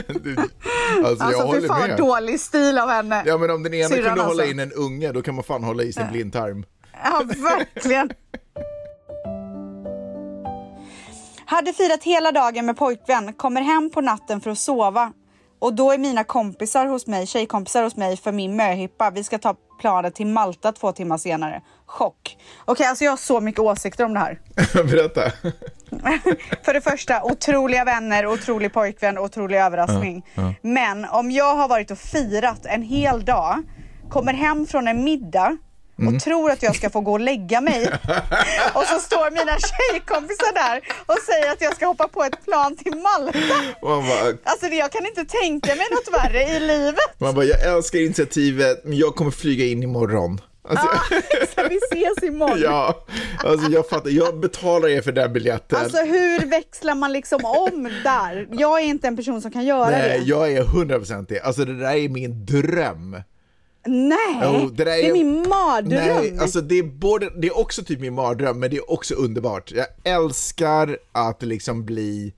Du, alltså, jag Alltså fy fan med. dålig stil av henne. Ja men om den ena Syrran kunde hålla alltså. in en unge då kan man fan hålla i sin blindtarm. Ja, verkligen. Hade firat hela dagen med pojkvän, kommer hem på natten för att sova. Och då är mina kompisar hos mig, tjejkompisar hos mig för min möhippa. Vi ska ta planet till Malta två timmar senare. Chock. Okej, alltså jag har så mycket åsikter om det här. Berätta. För det första, otroliga vänner, otrolig pojkvän, otrolig överraskning. Men om jag har varit och firat en hel dag, kommer hem från en middag och tror att jag ska få gå och lägga mig. och så står mina tjejkompisar där och säger att jag ska hoppa på ett plan till Malta. Bara, Alltså det- jag kan inte tänka mig något värre i livet. man bara, jag älskar initiativet men jag kommer flyga in imorgon. Alltså, Så vi ses imorgon. ja, alltså jag fattar, jag betalar er för den biljetten. Alltså hur växlar man liksom om där? Jag är inte en person som kan göra Nej, det. jag är 100% det. Alltså det där är min dröm. Nej, Jo, det, där är min mardröm. Nej, alltså det är, både, det är också typ min mardröm, men det är också underbart. Jag älskar att liksom bli...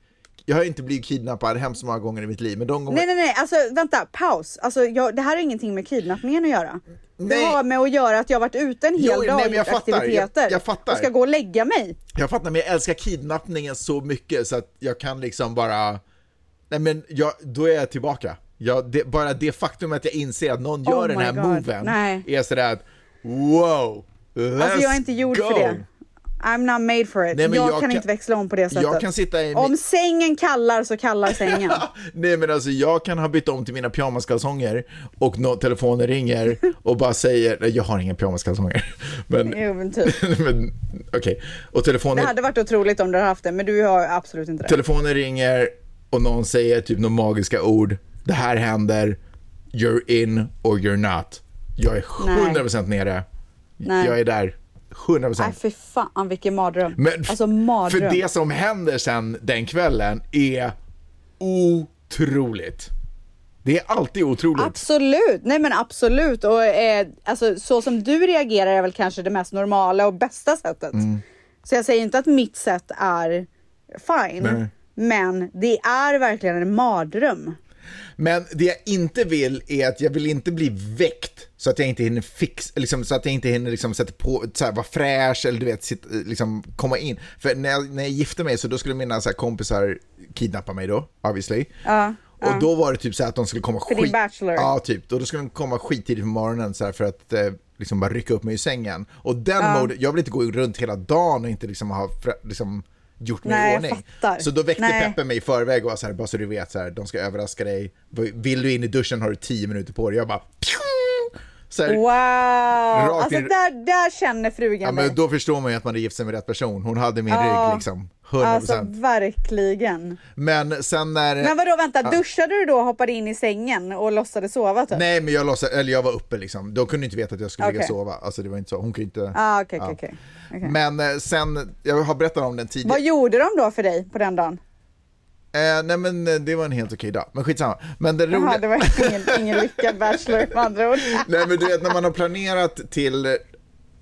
Jag har inte blivit kidnappad hemskt många gånger i mitt liv, men de gånger... Nej, nej, nej, alltså vänta, paus. Alltså, jag, det här har ingenting med kidnappningen att göra. Nej. Det har med att göra att jag har varit ute en hel Jo, dag nej, men jag fattar, aktiviteter. jag- jag fattar. Och ska gå och lägga mig. Jag fattar, men jag älskar kidnappningen så mycket så att jag kan liksom bara... Nej men jag, då är jag tillbaka. Jag, det, bara det faktum att jag inser att någon gör Oh den här God, moven nej. är sådär att wow, let's Alltså jag är inte gjord go. för det. I'm not made for it. Nej, jag, jag kan kan- inte växla om på det sättet. I... Om sängen kallar så kallar sängen. Nej men alltså jag kan ha bytt om till mina pyjamaskalsonger och nå- telefonen ringer och bara säger, nej jag har inga pyjamaskalsonger. Men, Jo, men typ. men okej. Och Det telefonen, hade varit otroligt om du hade haft det, men du har absolut inte det. telefonen ringer och någon säger typ några magiska ord. Det här händer, you're in or you're not. Jag är 100% nere. Nej. Jag är där, 100%. Nej, fy fan vilken mardröm. Men alltså mardröm. för det som händer sen den kvällen är otroligt. Det är alltid otroligt. Absolut, nej men absolut. Och eh, alltså, så som du reagerar är väl kanske det mest normala och bästa sättet. Mm. Så jag säger inte att mitt sätt är fine. Nej. Men det är verkligen en mardröm. Men det jag inte vill är att jag vill inte bli väckt så att jag inte hinner fix, liksom, så att jag inte hinner liksom, sätta på, så här, vara fräsch eller du vet, sitt, liksom, komma in. För när jag, när jag gifte mig så då skulle mina så här, kompisar kidnappa mig då, obviously. och då var det typ så här att de skulle komma din bachelor. Ja, typ. Och då skulle de komma skittidigt på morgonen så här, för att eh, liksom bara rycka upp mig ur sängen. Och den mode, jag vill inte gå runt hela dagen och inte liksom ha liksom, gjort mig Nej, i ordning. Så då väckte Nej. Peppe mig i förväg och var så här, bara så du vet, så här, de ska överraska dig. Vill du in i duschen har du tio minuter på dig. Jag bara... här, Wow! Alltså in- där, där känner frugan ja, men då förstår man ju att man är gift sig med rätt person. Hon hade min Ja. rygg liksom. 100%. Alltså verkligen. men sen när... Men vadå vänta, duschade du då och hoppade in i sängen och låtsades sova typ? Nej men jag låtsas, eller jag var uppe liksom. De kunde inte veta att jag skulle ligga och sova. Alltså det var inte så. Hon kunde inte... Ah, okej, Ja. okej, okej. Okej. Men eh, sen, jag har berättat om den tidigare. Vad gjorde de då för dig på den dagen? Eh, nej men eh, det var en helt okej dag. Men skitsamma. Men det roliga... Jaha, det var ingen, ingen lyckad bachelor med andra ord. Nej men du vet när man har planerat till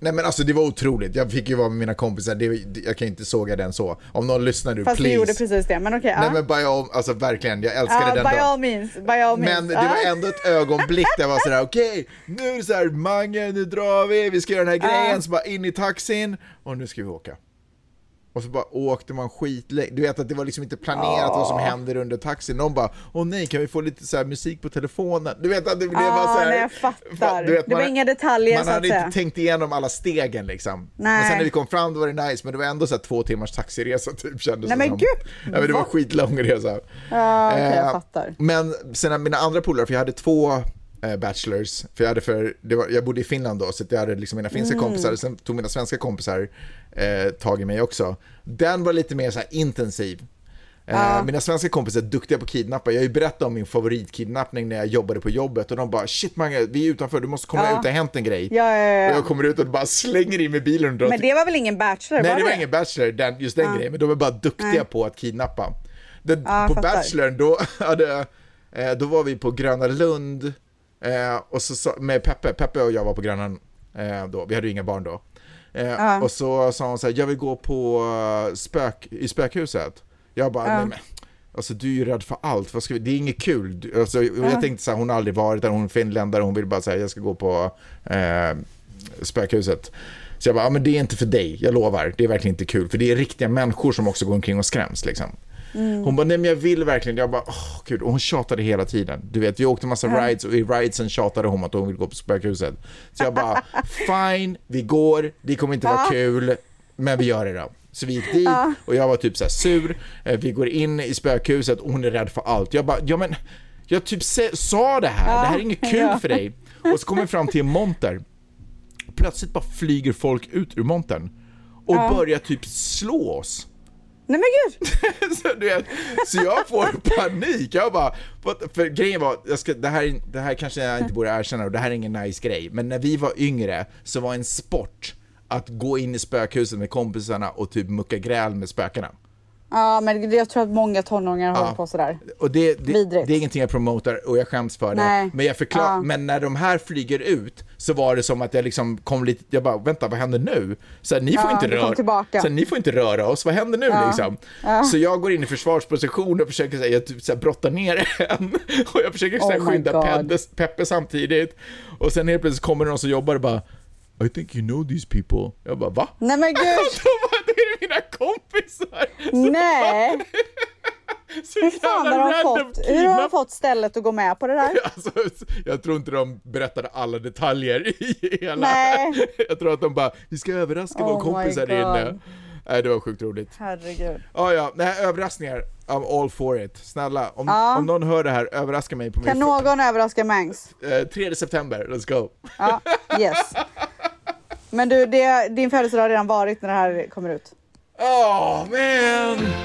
Nej men alltså det var otroligt, jag fick ju vara med mina kompisar, det, jag kan inte såga den så. Om någon lyssnar nu, Fast please. du gjorde precis det, men okej. Nej ja. men by all, alltså verkligen, jag älskade Ja, den by dagen. all means, by all means. Men det var ändå ett ögonblick där jag var sådär, okej, nu är det såhär, Mange, nu drar vi, vi ska göra den här grejen, så bara in i taxin, och nu ska vi åka. Och så bara åkte man skitlänge. Du vet att det var liksom inte planerat vad som händer under taxin. Någon bara, åh nej, kan vi få lite så musik på telefonen? Du vet att det blev Ja, bara så här, nej, jag fattar. Du vet, Det var inga detaljer, Man så hade inte tänkt igenom alla stegen liksom. Men Nej. sen när vi kom fram då var det nice, men det var ändå så två timmars taxiresa typ kändes Nej, det men som. gud, Ja, men det var va? skitlång resa. Ja, jag Eh, fattar. Men sen mina andra polare, för jag hade två bachelors, för jag, hade för, var, jag bodde i Finland då, så jag hade liksom mina finska Mm. kompisar, sen tog mina svenska kompisar eh, tag i mig också. Den var lite mer så intensiv. Eh, Mina svenska kompisar är duktiga på att kidnappa. Jag har ju berättat om min favoritkidnappning när jag jobbade på jobbet och de bara shit Mange, vi är utanför, du måste komma Ja. ut, det har hänt en grej. Ja, ja, ja. Och jag kommer ut och bara slänger in mig i bilen och drar Men det var väl ingen bachelor? Nej, var det var ingen Bachelor, den, just den grejen, men de var bara duktiga Nej. på att kidnappa. Den, på fattar. Bachelorn, då, hade, eh, då var vi på Gröna Lund eh, och så, sa- med Peppe, Peppe och jag var på Gröna eh, då, vi hade ju inga barn då. Eh, Och så sa hon så här, jag vill gå på eh, spök, i spökhuset. Jag bara, nej men, alltså du är ju rädd för allt, vad ska vi, det är inget kul. Du- Alltså, jag tänkte så här, hon har aldrig varit där, hon är finländare, hon vill bara säga jag ska gå på eh, spökhuset. Så jag bara, ja, men det är inte för dig, jag lovar. Det är verkligen inte kul, för det är riktiga människor som också går omkring och skräms. Liksom. Hon bara, nej men jag vill verkligen. Jag bara, åh gud. Och hon tjatade hela tiden. Du vet, vi åkte massa rides och i ridesen tjatade hon att hon vill gå på spökhuset. Så jag bara, fine, vi går, det kommer inte vara kul, men vi gör det då. Så vi gick dit och jag var typ så här sur. Eh, Vi går in i spökhuset och hon är rädd för allt. Jag bara, ja men, jag typ sa det här, det här är inget kul för dig. Och så kommer vi fram till en monter plötsligt bara flyger folk ut ur montern och börjar typ slå oss. Nej men gud! så, du vet, så jag får panik. Jag bara, för grejen var, jag ska, det, här, det här kanske jag inte borde erkänna och det här är ingen nice grej, men när vi var yngre så var en sport att gå in i spökhuset med kompisarna och typ mucka gräl med spökena. Ja men det- jag tror att många tonåringar håller på sådär. Och det, det, Vidrigt. det är ingenting jag promotar och jag skäms för det. Nej. Men jag förklar, Ja. men när de här flyger ut så var det som att jag liksom kom lite, jag bara vänta vad händer nu? Så här, ni, får Ja, inte röra, så här, ni får inte röra oss, vad händer nu liksom? Så jag går in i försvarsposition och försöker säga, jag typ, så här, brotta ner en och jag försöker så här, Oh skynda. Peppe, Peppe samtidigt. Och sen helt plötsligt kommer någon som jobbar och bara I think you know these people. Jag bara va? Nej men gud! Det mina kompisar! Så Nej! Så Hur fan har de fått, hur har de fått stället att gå med på det där? Alltså, jag tror inte de berättade alla detaljer i hela... Nej. Jag tror att de bara, vi ska överraska Oh vår my kompis här God. inne. Nej, det var sjukt roligt. Herregud. Ja, ja, nej, överraskningar. I'm all for it. Snälla, om, Ja. om någon hör det här, överraska mig på Kan min... någon överraska Mangs? Eh, 3 september, let's go. Ja, yes. Men du, det, din födelsedag har redan varit när det här kommer ut. Åh, man!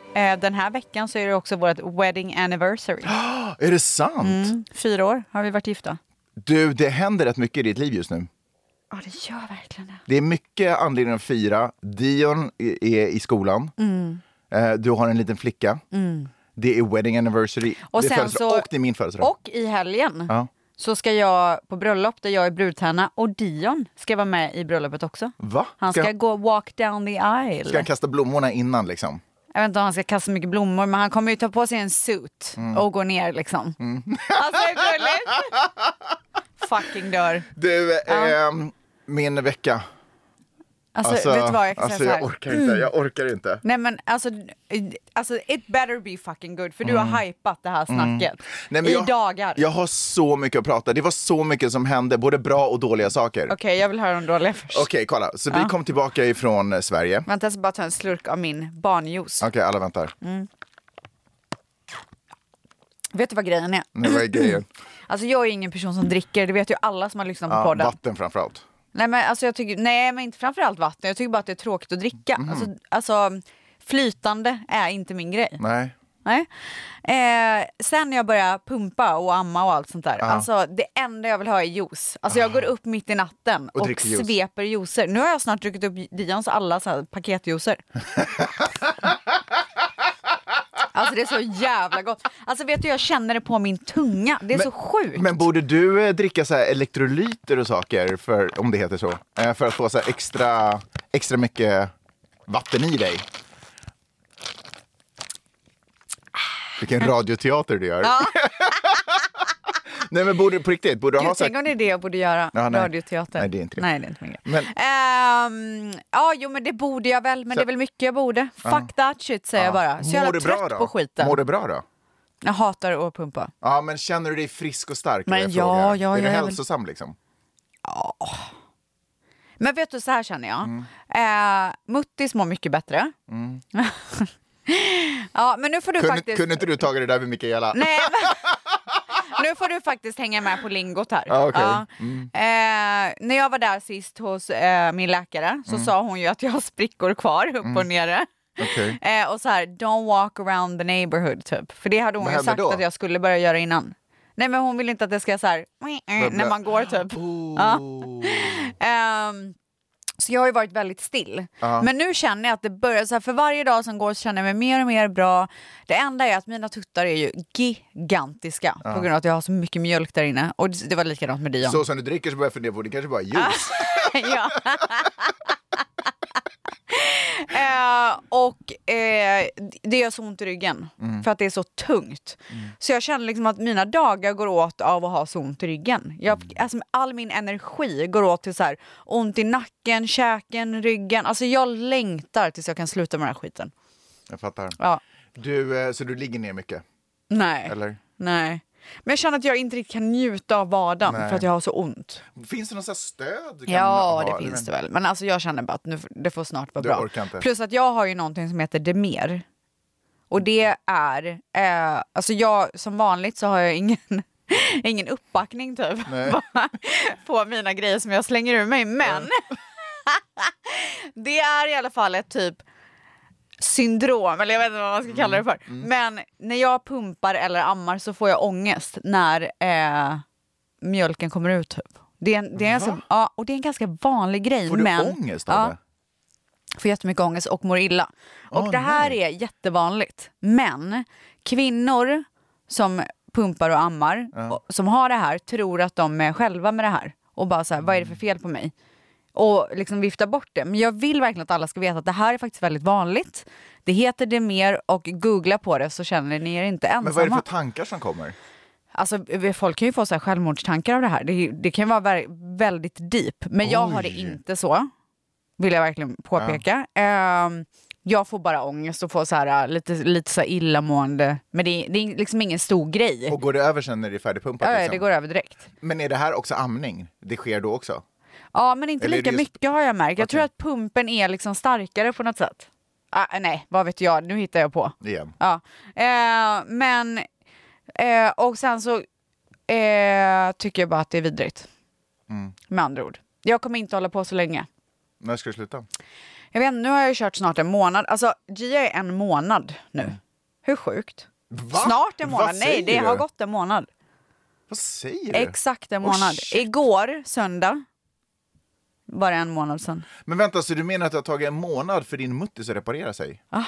Eh, Den här veckan så är det också vårt wedding anniversary. Är det sant? Fyra år har vi varit gifta. Du, det händer rätt mycket i ditt liv just nu. Ja, det gör verkligen det. Det är mycket anledningar att fira. Dion är i skolan. Eh, Du har en liten flicka. Det är wedding anniversary. Och det är så- och det är min födelsedag. Och i helgen Ja. så ska jag på bröllop där jag är brudtärna och Dion ska vara med i bröllopet också. Va? Han ska, Ska- gå walk down the aisle. Ska han kasta blommorna innan liksom? Jag vet inte om han ska kasta mycket blommor men han kommer ju ta på sig en suit Mm. och gå ner liksom. Alltså hur gulligt? Fucking dör. Du, ehm, min vecka. Alltså, vet du vad jag kan alltså, säga så här. jag orkar inte, jag orkar inte. Nej men alltså, alltså it better be fucking good för du har hypat det här snacket Mm. Nej, men i jag, dagar. Jag har så mycket att prata. Det var så mycket som hände, både bra och dåliga saker. Okej, Okej jag vill höra de dåliga först. kolla. Så vi kom tillbaka ifrån eh, Sverige. Okej, Vänta jag ska bara ta en slurk av min barnjuice. alla väntar. Vet du vad grejen är? Nu var grejen. Alltså jag är ingen person som dricker, det vet ju alla som har lyssnat på Ja, podden. vatten framförallt. Nej men alltså jag tycker, nej men inte framförallt vatten, jag tycker bara att det är tråkigt att dricka. Mhm. Alltså, alltså flytande är inte min grej. Nej. Nej. Eh, sen när jag börjar pumpa och amma och allt sånt där, Ja. alltså det enda jag vill ha är juice. Alltså jag går upp mitt i natten Och och, juice. sveper juicer. Nu har jag snart druckit upp Dions alla paketjuicer. alltså det är så jävla gott. Alltså vet du, jag känner det på min tunga. Det är så sjukt. Men borde du eh, dricka så här elektrolyter och saker, för, om det heter så, eh, för att få så här extra, extra mycket vatten i dig? Vilken radioteater du gör. Ja. Nej men borde på riktigt, borde du ha så tänk om det är det jag borde göra. Ja, nej. Radioteater. Nej, det är inte det. Nej, det är inte min grej. Men- Ehm, ja, jo men det borde jag väl, men Så- det är väl mycket jag borde. Fuck that shit säger jag bara. Så Mår du bra trött då? på skiten. Mår du bra då? Jag hatar att pumpa. Ja, men känner du dig frisk och stark? Men är jag ja, frågar. ja, Är du jag är hälsosam liksom? Men vet du, så här känner jag. Mm. Eh, Muttis mår mycket bättre. ja, men nu får du Kunde, faktiskt... kunde inte du tagit det där med Mikaela? Nej, men... Nu får du faktiskt hänga med på lingot här. Ja, okej. Ja. Mm. Eh, när jag var där sist hos eh, min läkare så Mm. sa hon ju att jag har sprickor kvar upp och Mm. nere. Okej. Eh, och så här, don't walk around the neighborhood typ. För det hade hon ju sagt då? att jag skulle börja göra innan. Nej men hon vill inte att det ska så här, när man går typ. Ja. Ehm, så jag har ju varit väldigt still. Ja. Men nu känner jag att det börjar, så här, för varje dag som går så känner jag mig mer och mer bra. Det enda är att mina tuttar är ju gigantiska Ja. på grund av att jag har så mycket mjölk där inne. Och det det var likadant med Dion. Så som du dricker så börjar jag fundera på, det kanske bara är juice. ja. Eh, och eh, det gör så ont i ryggen Mm. för att det är så tungt. Så jag känner liksom att mina dagar går åt av att ha så ont i ryggen. Jag, Mm. alltså, all min energi går åt till så här, ont i nacken, käken, ryggen. Alltså jag längtar tills jag kan sluta med den här skiten. Jag fattar. Ja. Du, eh, så du ligger ner mycket? Nej. Eller? Nej. Men jag känner att jag inte riktigt kan njuta av vardagen Nej. för att jag har så ont. Finns det något så här stöd? du kan Ja, ha? det finns det väl. Men alltså jag känner bara att nu, det får snart vara Du bra. Plus att jag har ju någonting som heter Demer. Och det är, eh, alltså jag som vanligt så har jag ingen, ingen uppbackning typ på mina grejer som jag slänger ur mig. Men det är i alla fall ett typ syndrom, eller jag vet inte vad man ska kalla det för. Men när jag pumpar eller ammar så får jag ångest när eh, mjölken kommer ut. Typ. Det är, en, det, är en så, ja, och det är en ganska vanlig grej. Får du men, ångest av ja, det? får jättemycket ångest och mår illa. Och Åh, det här nej. är jättevanligt. Men kvinnor som pumpar och ammar, och, som har det här, tror att de är själva med det här. Och bara så här, vad är det för fel på mig? Och liksom vifta bort det. Men jag vill verkligen att alla ska veta att det här är faktiskt väldigt vanligt. Det heter det mer och googla på det så känner ni er inte ensamma. Men vad är det för tankar som kommer? Alltså, folk kan ju få så här självmordstankar av det här. Det, det kan vara väldigt deep. Men jag har det inte så. Vill jag verkligen påpeka. Ehm, jag får bara ångest och får så här, lite, lite så här illamående. Men det, är- det är liksom ingen stor grej. Och går det över sen när det är färdigpumpat? Ja, liksom? det går över direkt. Men är det här också amning? Det sker då också? Ja, men inte Eller lika det mycket har jag märkt. Jag Okej. tror att pumpen är liksom starkare på något sätt. Ah, nej, vad vet jag. Nu hittar jag på. Igen. Ja. Eh, men, eh, och sen så eh, tycker jag bara att det är vidrigt. Mm. Med andra ord. Jag kommer inte hålla på så länge. När ska du sluta? Jag vet nu har jag ju kört snart en månad. Alltså, Gia är en månad nu. Hur sjukt? Va? Snart en månad. Nej, det säger har du? gått en månad. Vad säger du? Exakt en Oh, månad. shit. Igår, söndag, det en månad sedan. Men vänta, så du menar att det har tagit en månad för din muttis att reparera sig? Ah,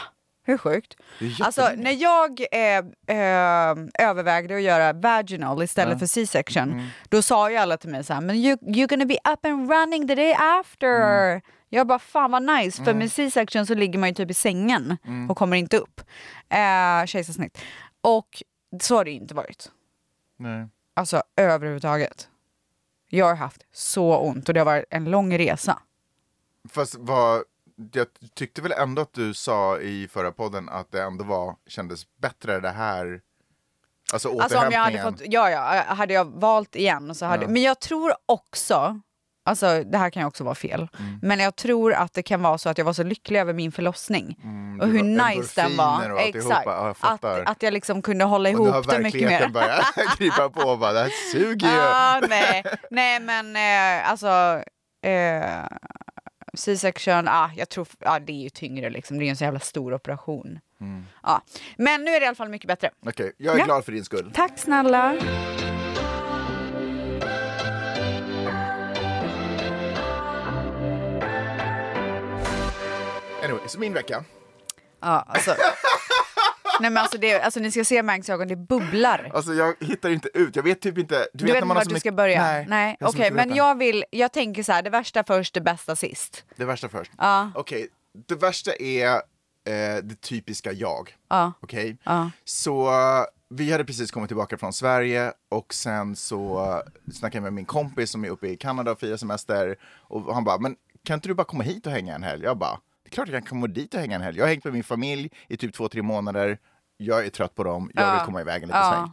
hur sjukt? Alltså när jag eh, eh, övervägde att göra vaginal istället Ja. Mm. för C-section, då sa ju alla till mig så här, men you, you're gonna be up and running the day after. Mm. Jag bara, fan vad nice, för med C-section så ligger man ju typ i sängen Mm. och kommer inte upp. Eh, kejsarsnitt. Och så har det inte varit. Nej. Alltså överhuvudtaget. Jag har haft så ont och det har varit en lång resa. Fast vad, jag tyckte väl ändå att du sa i förra podden att det ändå var, kändes bättre det här, alltså Alltså om jag hade fått, ja ja, hade jag valt igen så hade, Ja. men jag tror också, alltså det här kan ju också vara fel, Mm. men jag tror att det kan vara så att jag var så lycklig över min förlossning. och det hur nice den var. och Exakt. ja, att, att jag liksom kunde hålla och nu har ihop det mycket mer. verkligheten börjat krypa på och bara, det här suger ju. ah, nej. nej men eh, alltså, eh, C-section, ah, jag tror, ah, det är ju tyngre liksom. Det är ju en så jävla stor operation. Mm. Ja. Men nu är det i alla fall mycket bättre. Okej, jag är Ja. glad för din skull. Tack snälla. Så min vecka. Ja, alltså. Nej men alltså, det, alltså ni ska se Mangs ögon, det bubblar. Alltså jag hittar inte ut, jag vet typ inte. Du, vet när inte vart så du mycket- ska börja? Nej, Okej, att men jag vill, jag tänker så här, det värsta först, det bästa sist. Det värsta först. Ja. Okej, det värsta är eh, det typiska jag. Ja. Okej? Ja. Så vi hade precis kommit tillbaka från Sverige och sen så snackade jag med min kompis som är uppe i Kanada och firar semester. Och han bara, men kan inte du bara komma hit och hänga en helg? Jag bara, klart jag kan komma dit och hänga en helg. Jag har hängt med min familj i typ två, tre månader. Jag är trött på dem, jag Ja. vill komma iväg en liten sväng.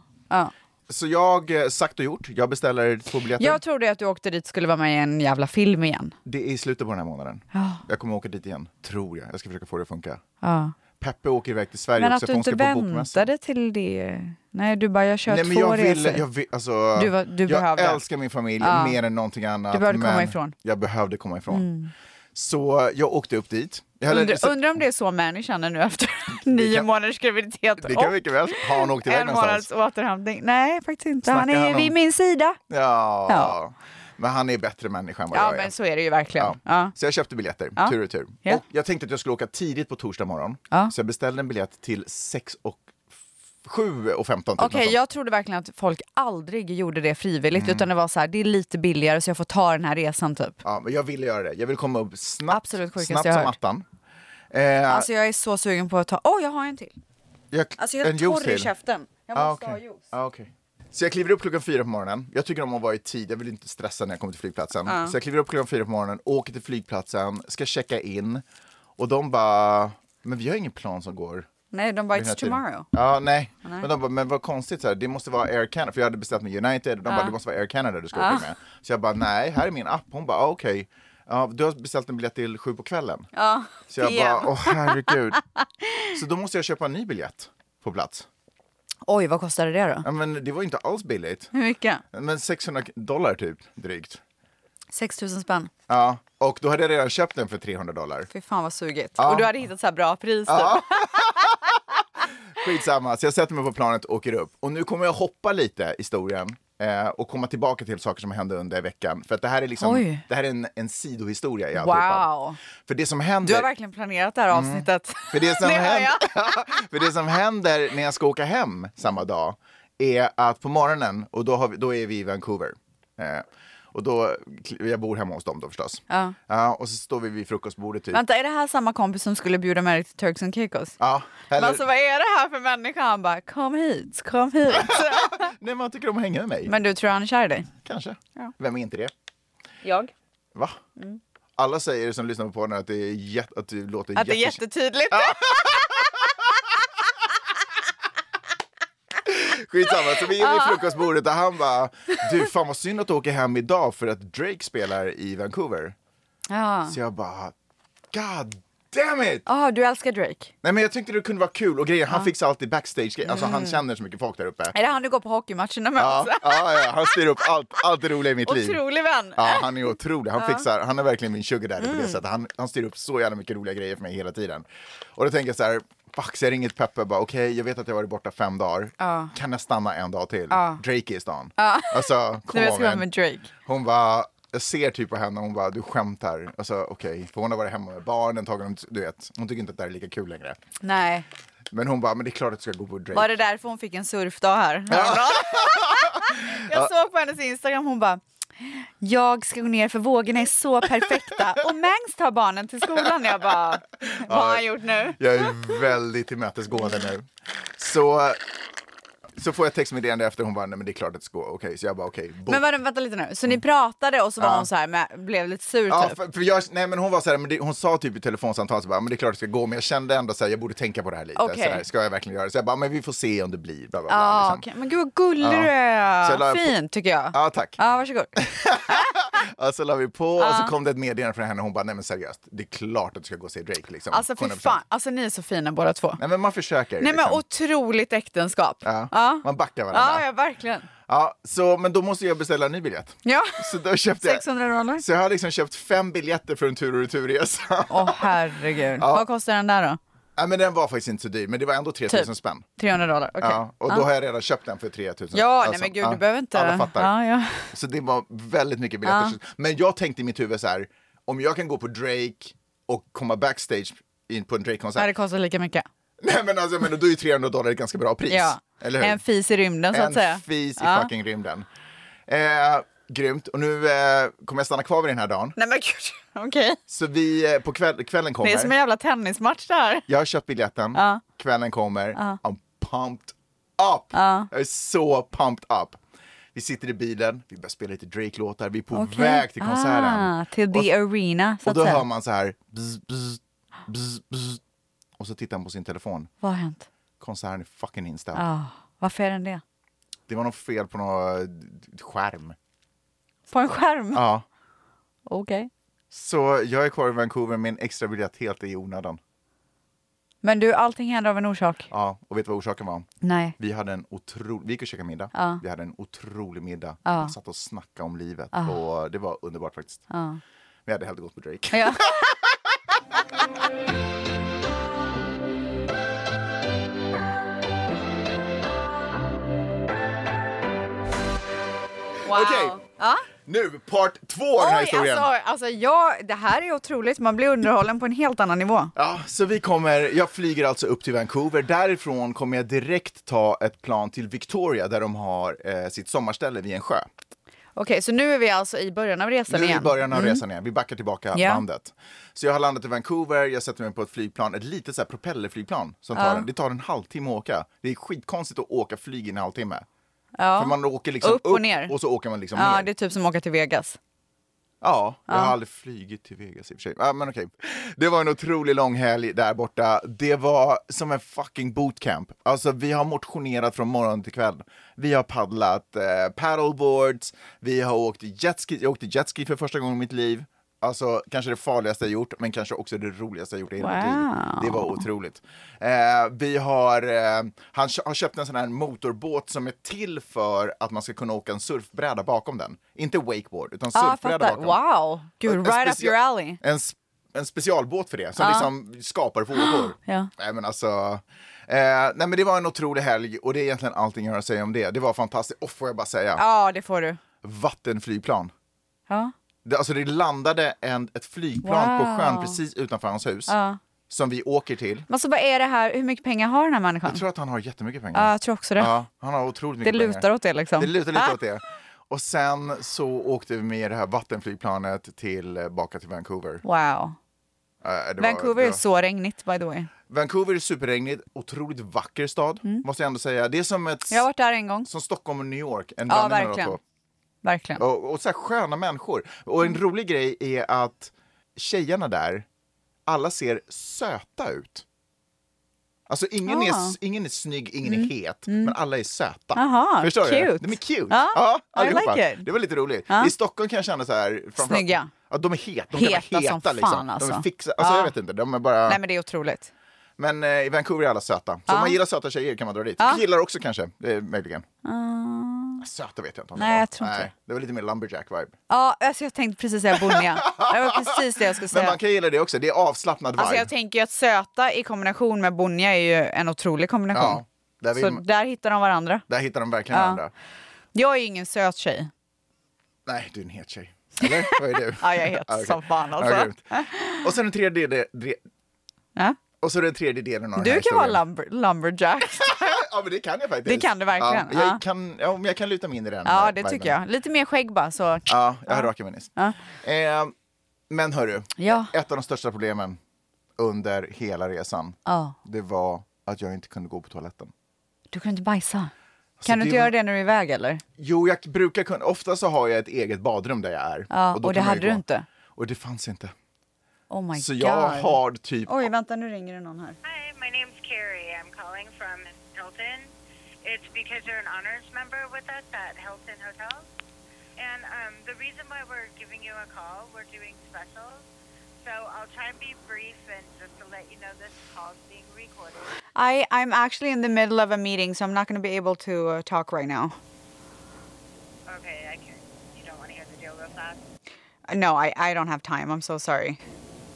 Så jag, eh, sagt och gjort, jag beställer två biljetter. Jag trodde att du åkte dit skulle vara med i en jävla film igen. Det är i slutet på den här månaden. Ja. Jag kommer åka dit igen, tror jag. Jag ska försöka få det att funka. Ja. Peppe åker iväg till Sverige Men också att för du hon ska inte på bokmässa. väntade till det. Nej, du bara, jag kör Nej, två men jag resor. ville, jag, vill, alltså, Du var- du jag behövde. älskar min familj Ja. mer än någonting annat. Du behövde komma men ifrån. Jag behövde komma ifrån. Mm. Så jag åkte upp dit. Undrar så- om det är så Mani känner nu efter nio kan- månaders graviditet det kan mycket väl. Har hon åkt iväg en någonstans? månads återhämtning. Nej, faktiskt inte. Snackar han är han om- vid min sida. Ja. Ja. men han är bättre människa än vad Ja, jag är. men så är det ju verkligen. Ja. Ja. Så jag köpte biljetter, Ja. tur och tur. Ja. Och jag tänkte att jag skulle åka tidigt på torsdag morgon. Ja. Så jag beställde en biljett till 6 och 7 och 15 typ. Okej, sånt. jag trodde verkligen att folk aldrig gjorde det frivilligt Mm. utan det var så här, det är lite billigare så jag får ta den här resan typ. Ja, men jag ville göra det. Jag vill komma upp snabbt, Absolut sjukaste snabbt jag som attan. Eh, Alltså jag är så sugen på att ta, åh jag har en till. jag, Alltså jag är torr i käften. Jag Ah, måste okej. ha juice. Ah, okej. Så jag kliver upp klockan fyra på morgonen. Jag tycker om att vara i tid. Jag vill inte stressa när jag kommer till flygplatsen. Ja. Så jag kliver upp klockan fyra på morgonen, åker till flygplatsen, ska checka in. Och de bara, men vi har ingen plan som går. Nej, de bara it's tiden." tomorrow. Ja, nej. Nej. Men de bara, men vad konstigt, så här, det måste vara Air Canada. För jag hade beställt med United. De Ja. bara, det måste vara Air Canada du ska Ja. åka med. Så jag bara, nej, här är min app. Hon bara, ah, okej. Ja, du har beställt en biljett till sju på kvällen. Ja, Så jag PM. bara, åh herregud. Så då måste jag köpa en ny biljett på plats. Oj, vad kostade det då? Ja, men det var inte alls billigt. Hur mycket? Men 600 dollar typ, drygt. 6 000 spänn. Ja, och då hade jag redan köpt den för 300 dollar. Fy fan vad sugigt. Ja. Och du hade hittat så här bra pris typ. Ja. Skitsamma, så jag sätter mig på planet och åker upp. Och nu kommer jag hoppa lite i historien eh, och komma tillbaka till saker som hände under veckan. För att det här är, liksom, Oj. det här är en, en sidohistoria i alltihopa. Wow. För det som händer... Du har verkligen planerat det här Mm. avsnittet. För det, som Det händer, för det som händer när jag ska åka hem samma dag är att på morgonen, och då, vi, då är vi i Vancouver. Eh, och då, jag bor hemma hos dem då förstås. Ja. Ja, och så står vi vid frukostbordet typ. Vänta, är det här samma kompis som skulle bjuda med dig till Turks and Caicos? Ja, Men eller, alltså vad är det här för människa? Han bara, kom hit, kom hit. nej, man tycker om att hänga med mig. Men du tror han är kär i dig? Kanske. Ja. Vem är inte det? Jag. Va? Mm. Alla säger som lyssnar på podden att det, är jät- att du låter Att det är jätte- jättetydligt. Skitsamma, så vi är vid frukostbordet och han bara Du fan vad synd att du åker hem idag för att Drake spelar i Vancouver. Ja. Så jag bara God damn it! Ah, du älskar Drake? Nej men jag tänkte det kunde vara kul och grejen, han Ja. fixar alltid backstage grejer. Alltså han Mm. känner så mycket folk där uppe. Är det han du går på hockeymatcherna med Ja, också? ja, ja, han styr upp allt, allt det roliga i mitt liv. Otrolig vän. Ja, han är otrolig. Han Ja. fixar, han är verkligen min sugar daddy på Mm. det sättet. Han, han styr upp så jävla mycket roliga grejer för mig hela tiden. Och då tänker jag så här, fuck, så jag ringer till Peppe och bara okej, jag vet att jag varit borta fem dagar. Ja. Kan jag stanna en dag till? Ja. Drake är i stan. Ja. Alltså, Nu jag ska kom vara med. Drake. Hon bara, jag ser typ på henne, hon bara, du skämtar. Alltså okej, för hon har varit hemma med barnen, tagit, du vet, hon tycker inte att det här är lika kul längre. Nej. Men hon bara, men det är klart att du ska gå på Drake. Var det därför hon fick en surfdag här? jag Ja. såg på hennes Instagram, hon bara jag ska gå ner för vågorna är så perfekta och Mangs tar barnen till skolan. Jag bara, vad har han gjort nu? Jag är väldigt tillmötesgående nu. Så, så får jag textmeddelande efter, hon bara, nej men det är klart att det ska gå. Okej, så jag bara okej. bok. Men vänta, vänta lite nu, så ni pratade och så var Ja. hon så här, med, blev lite sur Ja, typ? för, för jag, nej men hon var så här, men det, hon sa typ i telefonsamtalet så bara, men det är klart att det ska gå, men jag kände ändå så här, jag borde tänka på det här lite. Okej. Så här, ska jag verkligen göra det? Så jag bara, men vi får se om det blir. Bla, bla, bla, Ja, liksom. okej. Men gud vad gullig du är. på- Fint tycker jag. Ja, tack. Ja, varsågod. Ja, så la vi på och så kom det ett meddelande från henne, hon bara, nej men seriöst, det är klart att du ska gå och se Drake liksom. Alltså fy 100%. fan, alltså ni är så fina båda två. Nej men man försöker. Nej men liksom. otroligt äktenskap. Ja. Ja. Man backar varandra. Ja, ja, verkligen. Ja, så, men då måste jag beställa en ny biljett. Ja, Så då köpte jag, 600 dollar. så jag har liksom köpt fem biljetter för en tur och returresa. Åh herregud. Ja. Vad kostar den där då? Nej, men den var faktiskt inte så dyr, men det var ändå 3000 Typ. spänn. 300 dollar? Okej. Ja, och då har jag redan köpt den för 3000. Ja, nej Alltså, men gud, du behöver inte... Alla fattar. Ja, ja. Så det var väldigt mycket biljetter. Men jag tänkte i mitt huvud så här, om jag kan gå på Drake och komma backstage in på en Nej, Drake-konsert. det kostar lika mycket. Nej men alltså, men då är ju 300 dollar ett ganska bra pris. Ja. En fis i rymden så att säga. En fis i Ja. fucking rymden. Eh, grymt. Och nu eh, kommer jag stanna kvar vid den här dagen. Nej men gud, okej. Så vi, eh, på kväll, kvällen kommer. Det är som en jävla tennismatch det här. Jag har köpt biljetten. Ja. Kvällen kommer. Ja. I'm pumped up. Ja. Jag är så pumped up. Vi sitter i bilen, vi börjar spela lite Drake-låtar, vi är på Okej. väg till konserten. Ah, till the arena så Och då hör man så här bzz, bzz, bzz. Och så tittar han på sin telefon. Vad har hänt? Konserten är fucking inställd. Ah, varför är den det? Det var något fel på någon eh, skärm. På en skärm? Ja. Okej. Så jag är kvar i Vancouver med en extra biljett helt i onödan. Men du, allting händer av en orsak. Ja, och vet du vad orsaken var? Nej. Vi hade en otrolig, vi gick och käkade middag. Ja. Vi hade en otrolig middag. Ja. Vi satt och snackade om livet Ja. och det var underbart faktiskt. Ja. Vi hade hellre gått på Drake. Ja. Wow. Okej. Ja. Nu, part två av den här Oj, historien. alltså, alltså ja, det här är otroligt. Man blir underhållen på en helt annan nivå. Ja, så vi kommer, jag flyger alltså upp till Vancouver. Därifrån kommer jag direkt ta ett plan till Victoria där de har eh, sitt sommarställe vid en sjö. Okej, så nu är vi alltså i början av resan Nu är vi i igen. början av Mm. resan igen. Vi backar tillbaka Ja. bandet. Så jag har landat i Vancouver, jag sätter mig på ett flygplan, ett litet så här propellerflygplan. Som tar en, det tar en halvtimme att åka. Det är skitkonstigt att åka flyg i en halvtimme. Ja. För man åker liksom Upp och ner. och så åker man liksom Ja, ner. det är typ som att åka till Vegas. Ja, jag Ja. har aldrig flugit till Vegas i och för sig. Men okej. Det var en otroligt lång helg där borta. Det var som en fucking bootcamp. Alltså vi har motionerat från morgon till kväll. Vi har paddlat eh, paddleboards, vi har åkt jetski. Jag åkte jetski för första gången i mitt liv. Alltså kanske det farligaste jag gjort, men kanske också det roligaste jag gjort i hela mitt liv. Wow. Det var otroligt. Eh, vi har, eh, han har köpt en sån här motorbåt som är till för att man ska kunna åka en surfbräda bakom den. Inte wakeboard, utan ah, surfbräda bakom. Wow. Gud, En right up your alley. En, en specialbåt för det, som Ja. liksom skapar vågor. Ja. Nej men alltså, eh, nej men det var en otrolig helg och det är egentligen allting jag har att säga om det. Det var fantastiskt, och får jag bara säga, Ja, det får du. vattenflygplan. Ja. Det, alltså det landade en, ett flygplan på Wow. sjön precis utanför hans hus. Ja. Som vi åker till. Men så vad är det här, hur mycket pengar har den här människan? Jag tror att han har jättemycket pengar. Ja, jag tror också det. Ja, han har otroligt det mycket lutar pengar. åt det liksom. Det lutar lite Ah. åt det. Och sen så åkte vi med det här vattenflygplanet tillbaka till Vancouver. Wow. Eh, det var- Vancouver det är var- så regnigt by the way. Vancouver är superregnigt, otroligt vacker stad, måste jag ändå säga. Det är som ett... Jag har varit där en gång. Som Stockholm och New York, en Ja, blandning de verkligen. två. Verkligen. Och, och så här sköna människor. Och en rolig grej är att tjejerna där, alla ser söta ut. Alltså ingen, Ah. är, ingen är snygg, ingen är het, men alla är söta. Aha, Förstår cute. du? De är cute. Ja, ja, allihopa. like. Det var lite roligt. Ja. I Stockholm kan jag känna så här... Snygga. Ja, de är het. De Heta vara som heta fan, liksom. De alltså. är fixa, alltså Ja. jag vet inte, de är bara... Nej men det är otroligt. Men eh, i Vancouver är alla söta. Så om man gillar söta tjejer kan man dra dit. Killar också kanske, eh, möjligen. Söta vet jag inte om Nej, var. jag tror inte det. det var lite mer lumberjack-vibe. Ja, alltså jag tänkte precis säga bonniga. Det var precis det jag skulle Men säga. man kan gilla det också, det är avslappnad vibe. Alltså jag tänker ju att söta i kombination med bonniga är ju en otrolig kombination. ja, där, Så man, där hittar de varandra. där hittar de verkligen Ja. varandra. Jag är ju ingen söt tjej. Nej, du är en het tjej. Eller? Vad är du? Ja, jag är het okej. som fan alltså. Ja, och sen den tredje, de, de, Ja. och så den tredje delen av den Du här kan vara historien. lumber, lumberjack. Ja, men det kan jag faktiskt. Det kan du verkligen, Ja, jag, ja. kan, ja, men jag kan luta mig in i den. Ja, det viben. tycker jag. Lite mer skägg bara så. Ja, jag har rakat mig nyss. Ja. Eh, men hörru, Ja. ett av de största problemen under hela resan, Ja. det var att jag inte kunde gå på toaletten. Du kan inte bajsa. Kan du inte var- göra det när du är iväg eller? Jo, jag brukar kunna, ofta så har jag ett eget badrum där jag är. Ja, då och det hade du inte. Och det fanns inte. Oh my Så god. jag har typ Oj, vänta nu ringer det någon här. Hi, my name's Carrie. It's because you're an honors member with us at Hilton Hotels. And um, the reason why we're giving you a call, we're doing specials. So I'll try and be brief and just to let you know this call is being recorded. I I'm actually in the middle of a meeting, so I'm not going to be able to uh, talk right now. Okay, I can. You don't want to hear the deal real fast? Uh, No, I I don't have time. I'm so sorry.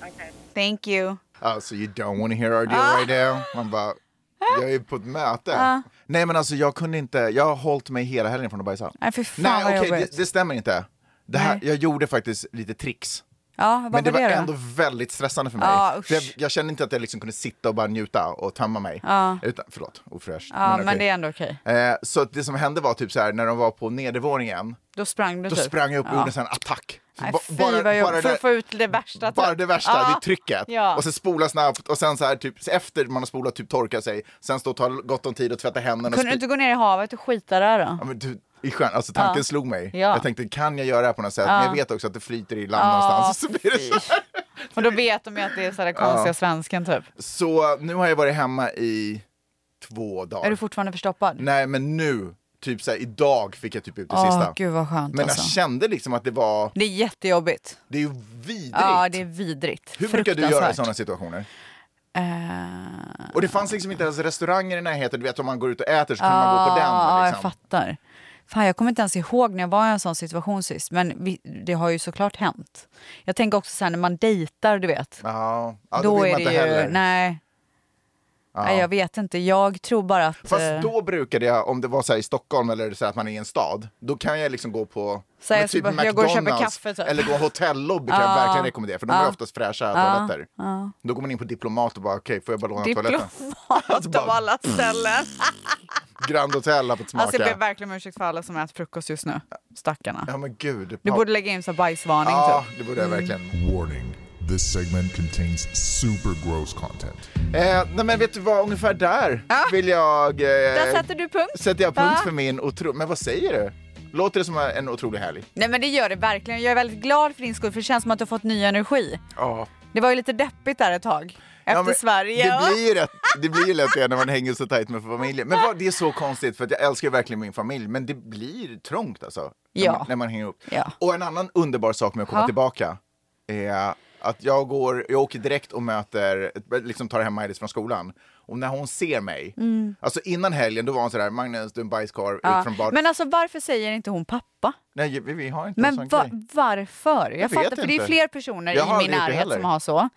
Okay. Thank you. Oh, so you don't want to hear our deal right now? Man bara, jag är på ett möte. Nej men alltså jag kunde inte, jag har hållit mig hela helgen från att bajsa. Nej, fy fan Nej vad okej, jobbigt. det, det stämmer inte. Det här, Nej. jag gjorde faktiskt lite tricks. Ja, vad Men det var det då? ändå väldigt stressande för mig. Usch. för jag, jag kände inte att jag liksom kunde sitta och bara njuta och tömma mig. Ja. Utan, förlåt, ofräscht. Ja, men, okej. det är ändå okej. Eh, så det som hände var typ så här när de var på nedervåningen, Då sprang du då typ. sprang jag upp och gjorde en attack. Nej, Ba- fy vad jobbigt. För att få ut det värsta. bara typ. det värsta, Ja. det trycket. Ja. Och sen spola snabbt och sen så här typ efter man har spolat typ torka sig, sen stå och ta gott om tid och tvätta händerna. Kunde du inte gå ner i havet och skita där då? Ja, men du, i sjön, alltså tanken Ja. slog mig. Ja. Jag tänkte, kan jag göra det här på något sätt? Ja. Men jag vet också att det flyter i land någonstans. Så, blir det så. Och då vet de ju att det är så här konstiga svensken typ. så nu har jag varit hemma i två dagar. Är du fortfarande förstoppad? Nej, men nu, typ så här, idag fick jag typ ut det Åh, sista. gud vad skönt men alltså. jag kände liksom att det var, Det är jättejobbigt. det är ju vidrigt. Ja, det är vidrigt. Hur brukar du göra i sådana situationer? Eh, Och det fanns liksom inte ens restauranger i närheten, du vet om man går ut och äter så kan man gå på den. Ja, jag Liksom. fattar. Fan, jag kommer inte ens ihåg när jag var i en sån situation sist, men vi, det har ju såklart hänt. Jag tänker också så här när man dejtar, du vet. Ja, ja då, då vill är man det inte ju, heller. nej. Ja. nej, jag vet inte. Jag tror bara att... Fast eh, då brukade jag, om det var så här i Stockholm eller så här att man är i en stad, då kan jag liksom gå på Så jag typ bara- jag går och köper kaffe, typ. eller gå hotellobby kan jag Ja. verkligen rekommendera för de har oftast fräscha Ja. toaletter. Ja. Då går man in på Diplomat och bara okej, får jag bara låna toaletten? Diplomat av alla ställen. Grand Hotel har fått smaka. Alltså jag ber verkligen om ursäkt för alla som äter frukost just nu. Stackarna. Ja men gud. Du borde lägga in så bajsvarning Ja, typ. det borde jag verkligen. Warning. This segment contains super gross content. Eh, nej men vet du vad, ungefär där vill jag... Eh, Där sätter du punkt. Sätter jag punkt Ja. för min otro... Men vad säger du? Låter det som en otrolig helg? Nej men det gör det verkligen. Jag är väldigt glad för din skull för det känns som att du har fått ny energi. Ja. Det var ju lite deppigt där ett tag. Efter Ja, men Sverige. Det blir ju rätt, det blir ju lätt det när man hänger så tajt med familjen. Men vad, det är så konstigt för att jag älskar verkligen min familj men det blir trångt alltså. När, Ja. man, när man hänger upp. Ja. Och en annan underbar sak med att komma Ja. tillbaka är att jag går, jag åker direkt och möter, liksom tar hem Maj-Lis från skolan. Och när hon ser mig, Mm. alltså innan helgen då var hon sådär, Magnus du är en bajskorv, Ja. ut från bad. Men alltså varför säger inte hon pappa? Nej vi, vi har inte en Men sån va- grej. varför? Jag, Jag fattar, vet för det är inte. fler personer Jag i min närhet som har så.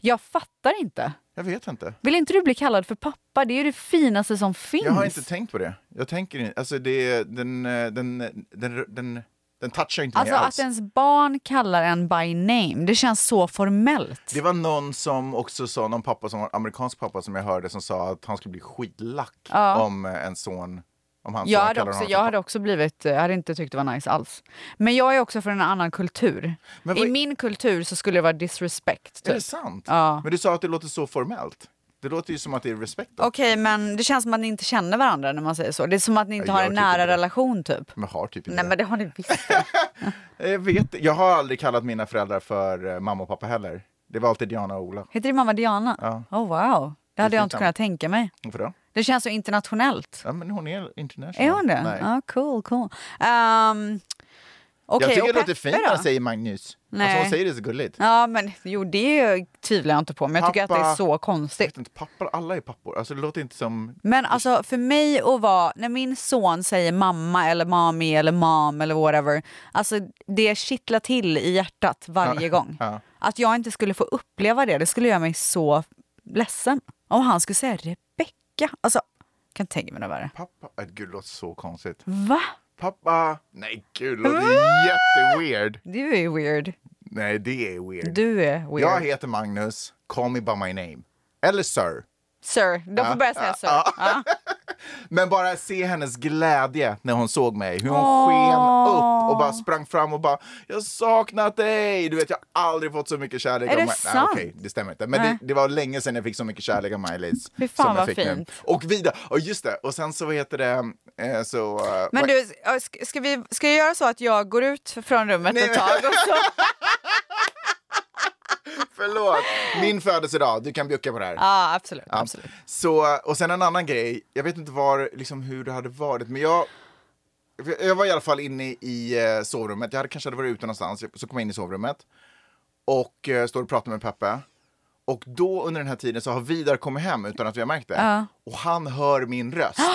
Jag fattar inte. Jag vet inte. Vill inte du bli kallad för pappa? Det är ju det finaste som finns. Jag har inte tänkt på det. Jag tänker inte, alltså det, den, eh, den, den, den, den touchar inte Alltså mig att alls. ens barn kallar en by name, det känns så formellt. Det var någon som också sa, någon pappa som amerikansk pappa som jag hörde som sa att han skulle bli skitlack Ja. om eh, en son, om hans Jag hade, också, jag hade också blivit, jag hade inte tyckt det var nice alls. Men jag är också från en annan kultur. I min kultur så skulle det vara disrespect. pappa. Är Typ. det sant? Ja. Men du sa att det låter så formellt. Det låter ju som att det är respekt. Okej, men det känns som att ni inte känner varandra när man säger så. Det är som att ni inte Jag har en typ nära inte relation typ. Men har typ inte Nej men det har ni visst. Jag vet Jag har aldrig kallat mina föräldrar för eh, mamma och pappa heller. Det var alltid Diana och Ola. Heter din mamma Diana? Ja. Oh wow. Det hade jag inte kunnat tänka mig. Varför då? Det känns så internationellt. Ja, men hon är international. Är hon det? Nej. Ja, cool, cool. Um, jag Okej, tycker det låter fint när jag säger Magnus. Alltså Nej. hon säger det så gulligt. Ja, men jo, det tvivlar jag inte på. Men jag tycker att det är så konstigt. Inte, pappa, alla är pappor. Alltså det låter inte som... Men alltså för mig att vara, när min son säger mamma eller mami eller mam eller whatever, alltså det kittlar till i hjärtat varje Ja, gång. ja. Att jag inte skulle få uppleva det, det skulle göra mig så ledsen. Om han skulle säga Rebecka, alltså kan tänka mig något värre. Pappa, äh, gud det låter så konstigt. Va? Pappa, nej gud det låter jätteweird. Du är weird. Nej det är weird. Du är weird. Jag heter Magnus, call me by my name. Eller sir. Sir, de får Ja, börja säga sir. Men bara se hennes glädje när hon såg mig. Hur hon Åh. sken upp och bara sprang fram och bara “Jag saknat dig!” Du vet, jag har aldrig fått så mycket kärlek Är det sant? Nej, okej, det stämmer inte. Men det, det var länge sedan jag fick så mycket kärlek av Maj-Lis. Fy fan, som vad fick nu. fint. Och vidare, och just det, och sen så vad heter det, eh, så... eh, Men du, ska, vi, ska jag göra så att jag går ut från rummet Nej, ett tag och så... Förlåt! Min födelsedag, du kan bjucka på det här. Ja, absolut. Ja. absolut. Så, och sen en annan grej, jag vet inte var, liksom, hur det hade varit, men jag jag var i alla fall inne i eh, sovrummet, jag hade kanske hade varit ute någonstans, så kom jag in i sovrummet och eh, står och pratar med Peppe. Och då under den här tiden så har Vidar kommit hem utan att vi har märkt det. Ja. Och han hör min röst.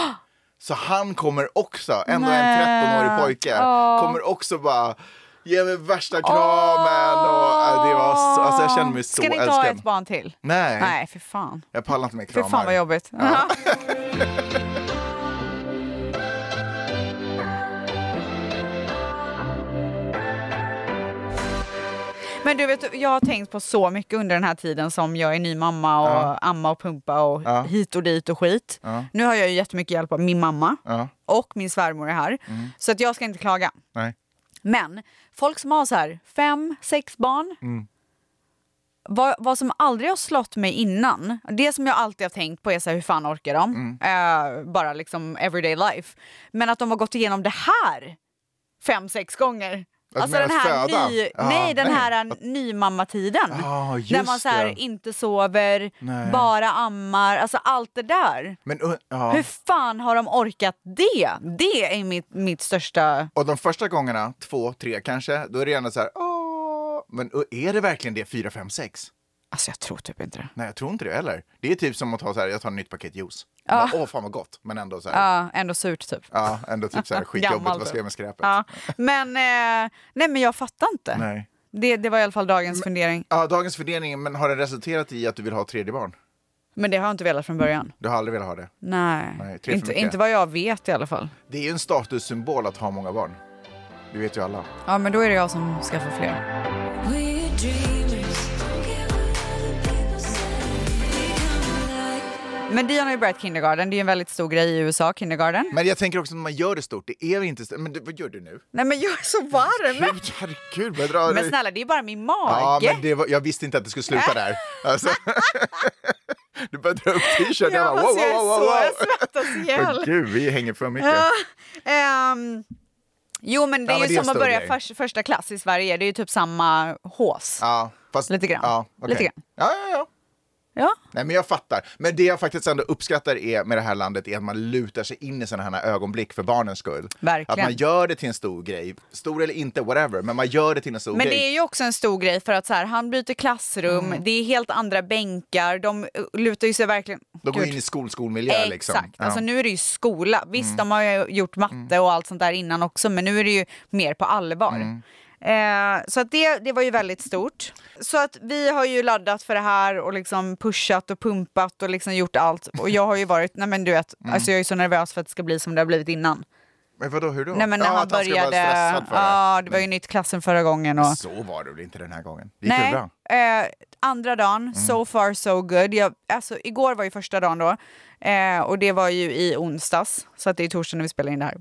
Så han kommer också, ändå en 13-årig pojke, Åh. kommer också bara ge mig värsta kramen. Och, äh, det var, så- alltså, jag kände mig så Ska ni inte ha älskad. ett barn till? Nej, Nej, för fan. jag pallar inte med För kramar. fan vad jobbigt. Ja. Men du vet, jag har tänkt på så mycket under den här tiden som jag är ny mamma och Ja. amma och pumpa och Ja. hit och dit och skit. Ja. Nu har jag ju jättemycket hjälp av min mamma och min svärmor är här. Mm. Så att jag ska inte klaga. Nej. Men folk som har så här fem, sex barn. Mm. Vad, vad som aldrig har slått mig innan, det som jag alltid har tänkt på är så här, hur fan orkar de? Mm. Eh, bara liksom everyday life. Men att de har gått igenom det här fem, sex gånger. Att Alltså den här, ny, Ja, nej, den nej. här nymammatiden. Där just man så här, inte sover, Nej. bara ammar, alltså allt det där. Men, uh, ja. Hur fan har de orkat det? Det är mitt, mitt största... Och de första gångerna, två, tre kanske, då är det ändå så här, åh. Men är det verkligen det, fyra, fem, sex? Alltså jag tror typ inte det. Nej, jag tror inte det heller. Det är typ som att ta så här, jag tar ett nytt paket juice. Ja. Bara, Åh, fan vad gott. Men ändå så här, Ja, ändå surt typ. ja, ändå typ så här skitjobbigt, vad ska jag med skräpet? Ja. Men, eh, nej men jag fattar inte. Nej. Det, det var i alla fall dagens fundering. Ja, dagens fördelning, men har den resulterat i att du vill ha ett tredje barn? Men det har jag inte velat från början. Du har aldrig velat ha det? Nej, Nej, inte, inte vad jag vet i alla fall. Det är ju en statussymbol att ha många barn. Det vet ju alla. Ja, men då är det jag som ska få fler. Men Dion har ju börjat kindergarten. Det är ju en väldigt stor grej i USA, kindergarten. Men jag tänker också när man gör det stort, det är inte... Men du, vad gör du nu? Nej men jag är så varm! Gud, herregud, vad drar Men snälla, det är bara min mage. Ja, men det var, jag visste inte att det skulle sluta där. Alltså, du började dra upp t-shirten. Ja, Jag bara, wow, wow, wow, wow. jag svettas ihjäl. Åh, Gud, vi hänger för mycket. Ja, ehm, jo men det Ja, är men ju det är som att börja förs- första klass i Sverige. Det är ju typ samma hås. Ja, fast, Lite grann. Ja, okej. Lite grann. Ja, ja, ja. Ja. Nej, men jag fattar. Men det jag faktiskt ändå uppskattar är, med det här landet är att man lutar sig in i sådana här ögonblick för barnens skull. Verkligen. Att man gör det till en stor grej. Stor eller inte, whatever. Men man gör det till en stor Men grej. det är ju också en stor grej för att så här, han byter klassrum, Mm. det är helt andra bänkar, de uh, lutar ju sig verkligen... De går in i skol, skolmiljö Exakt, liksom. Ja. alltså nu är det ju skola. Visst, Mm. de har ju gjort matte och allt sånt där innan också, men nu är det ju mer på allvar. Mm. Eh, så att det, det var ju väldigt stort. Så att vi har ju laddat för det här och liksom pushat och pumpat och liksom gjort allt. Och jag har ju varit, nej men du vet, Mm. alltså jag är så nervös för att det ska bli som det har blivit innan. Men vadå, hur då? Nej men när Ja, han började, stressad för det. ja det var ju nytt klassen förra gången. Och, Så var det väl inte den här gången? Det gick Nej, bra? eh, andra dagen, Mm. so far so good. Jag, alltså, igår var ju första dagen då eh, och det var ju i onsdags, så att det är torsdag när vi spelar in det här.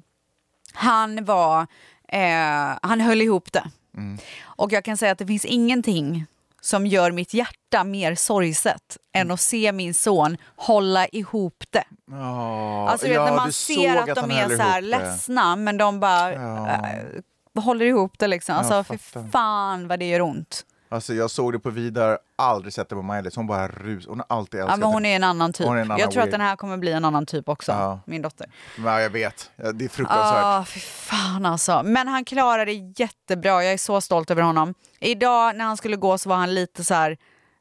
Han var, eh, han höll ihop det. Mm. Och jag kan säga att det finns ingenting som gör mitt hjärta mer sorgset Mm. än att se min son hålla ihop det. Ja, Alltså ja, när man ser såg att, de är så här ledsna men de bara Ja. eh, håller ihop det liksom. Alltså fy fattar. fan vad det gör ont. Alltså jag såg det på Vidar, aldrig sett det på Maj-Lis. Hon bara rus. Hon har alltid Ja, älskat men hon är en annan typ. En annan jag tror att den här kommer bli en annan typ också, Ja. min dotter. Ja, jag vet. Ja, Det är fruktansvärt. Ah, fy fan alltså. Men han klarar det jättebra, jag är så stolt över honom. Idag när han skulle gå så var han lite så här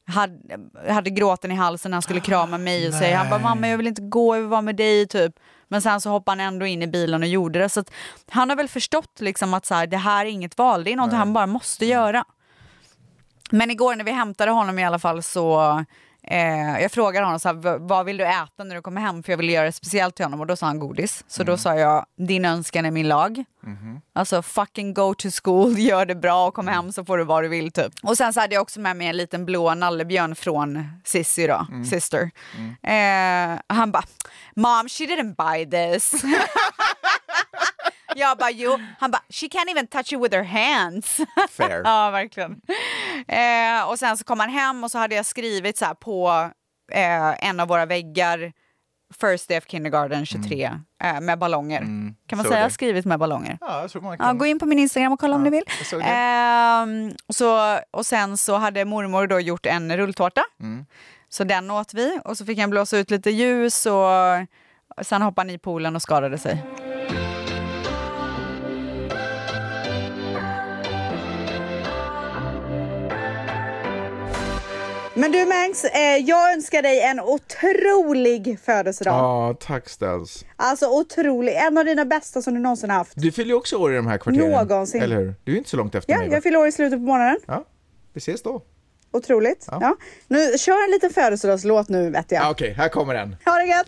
hade, hade gråten i halsen när han skulle krama mig och säga han bara mamma jag vill inte gå, jag vill vara med dig typ. Men sen så hoppade han ändå in i bilen och gjorde det. Så han har väl förstått liksom att så här, det här är inget val, det är något han bara måste göra. Men igår när vi hämtade honom i alla fall så eh, jag frågade honom så här, "V- vad vill du äta när du kommer hem för jag vill göra det speciellt till honom och då sa han godis. Så då sa jag din önskan är min lag. Alltså fucking go to school, gör det bra och kom hem så får du vad du vill typ. Och sen så hade jag också med mig en liten blå nallebjörn från Sissi då, sister. Eh, han bara, mom she didn't buy this. jag bara jo, han bara she can't even touch it with her hands. Fair. ja verkligen. Eh, och sen så kom han hem och så hade jag skrivit så här på eh, en av våra väggar First day of kindergarten 23 eh, med ballonger. Kan man säga det. skrivit med ballonger? Ja, jag tror man Ja, kan. gå in på min Instagram och kolla om ni vill. Ehm, så, och sen så hade mormor då gjort en rulltårta. Mm. Så den åt vi och så fick han blåsa ut lite ljus och sen hoppade han i poolen och skadade sig. Men du Mangs, eh, jag önskar dig en otrolig födelsedag. Ja, tack Stels. Alltså otrolig, en av dina bästa som du någonsin haft. Du fyller ju också år i de här kvarteren. Någonsin. Eller hur? Du är inte så långt efter Ja, mig va? jag fyller år i slutet på månaden. Ja, vi ses då. Otroligt. Ja. Ja. Nu, kör en liten födelsedagslåt nu vet jag. Ja, Okej, här kommer den. Ha det gött!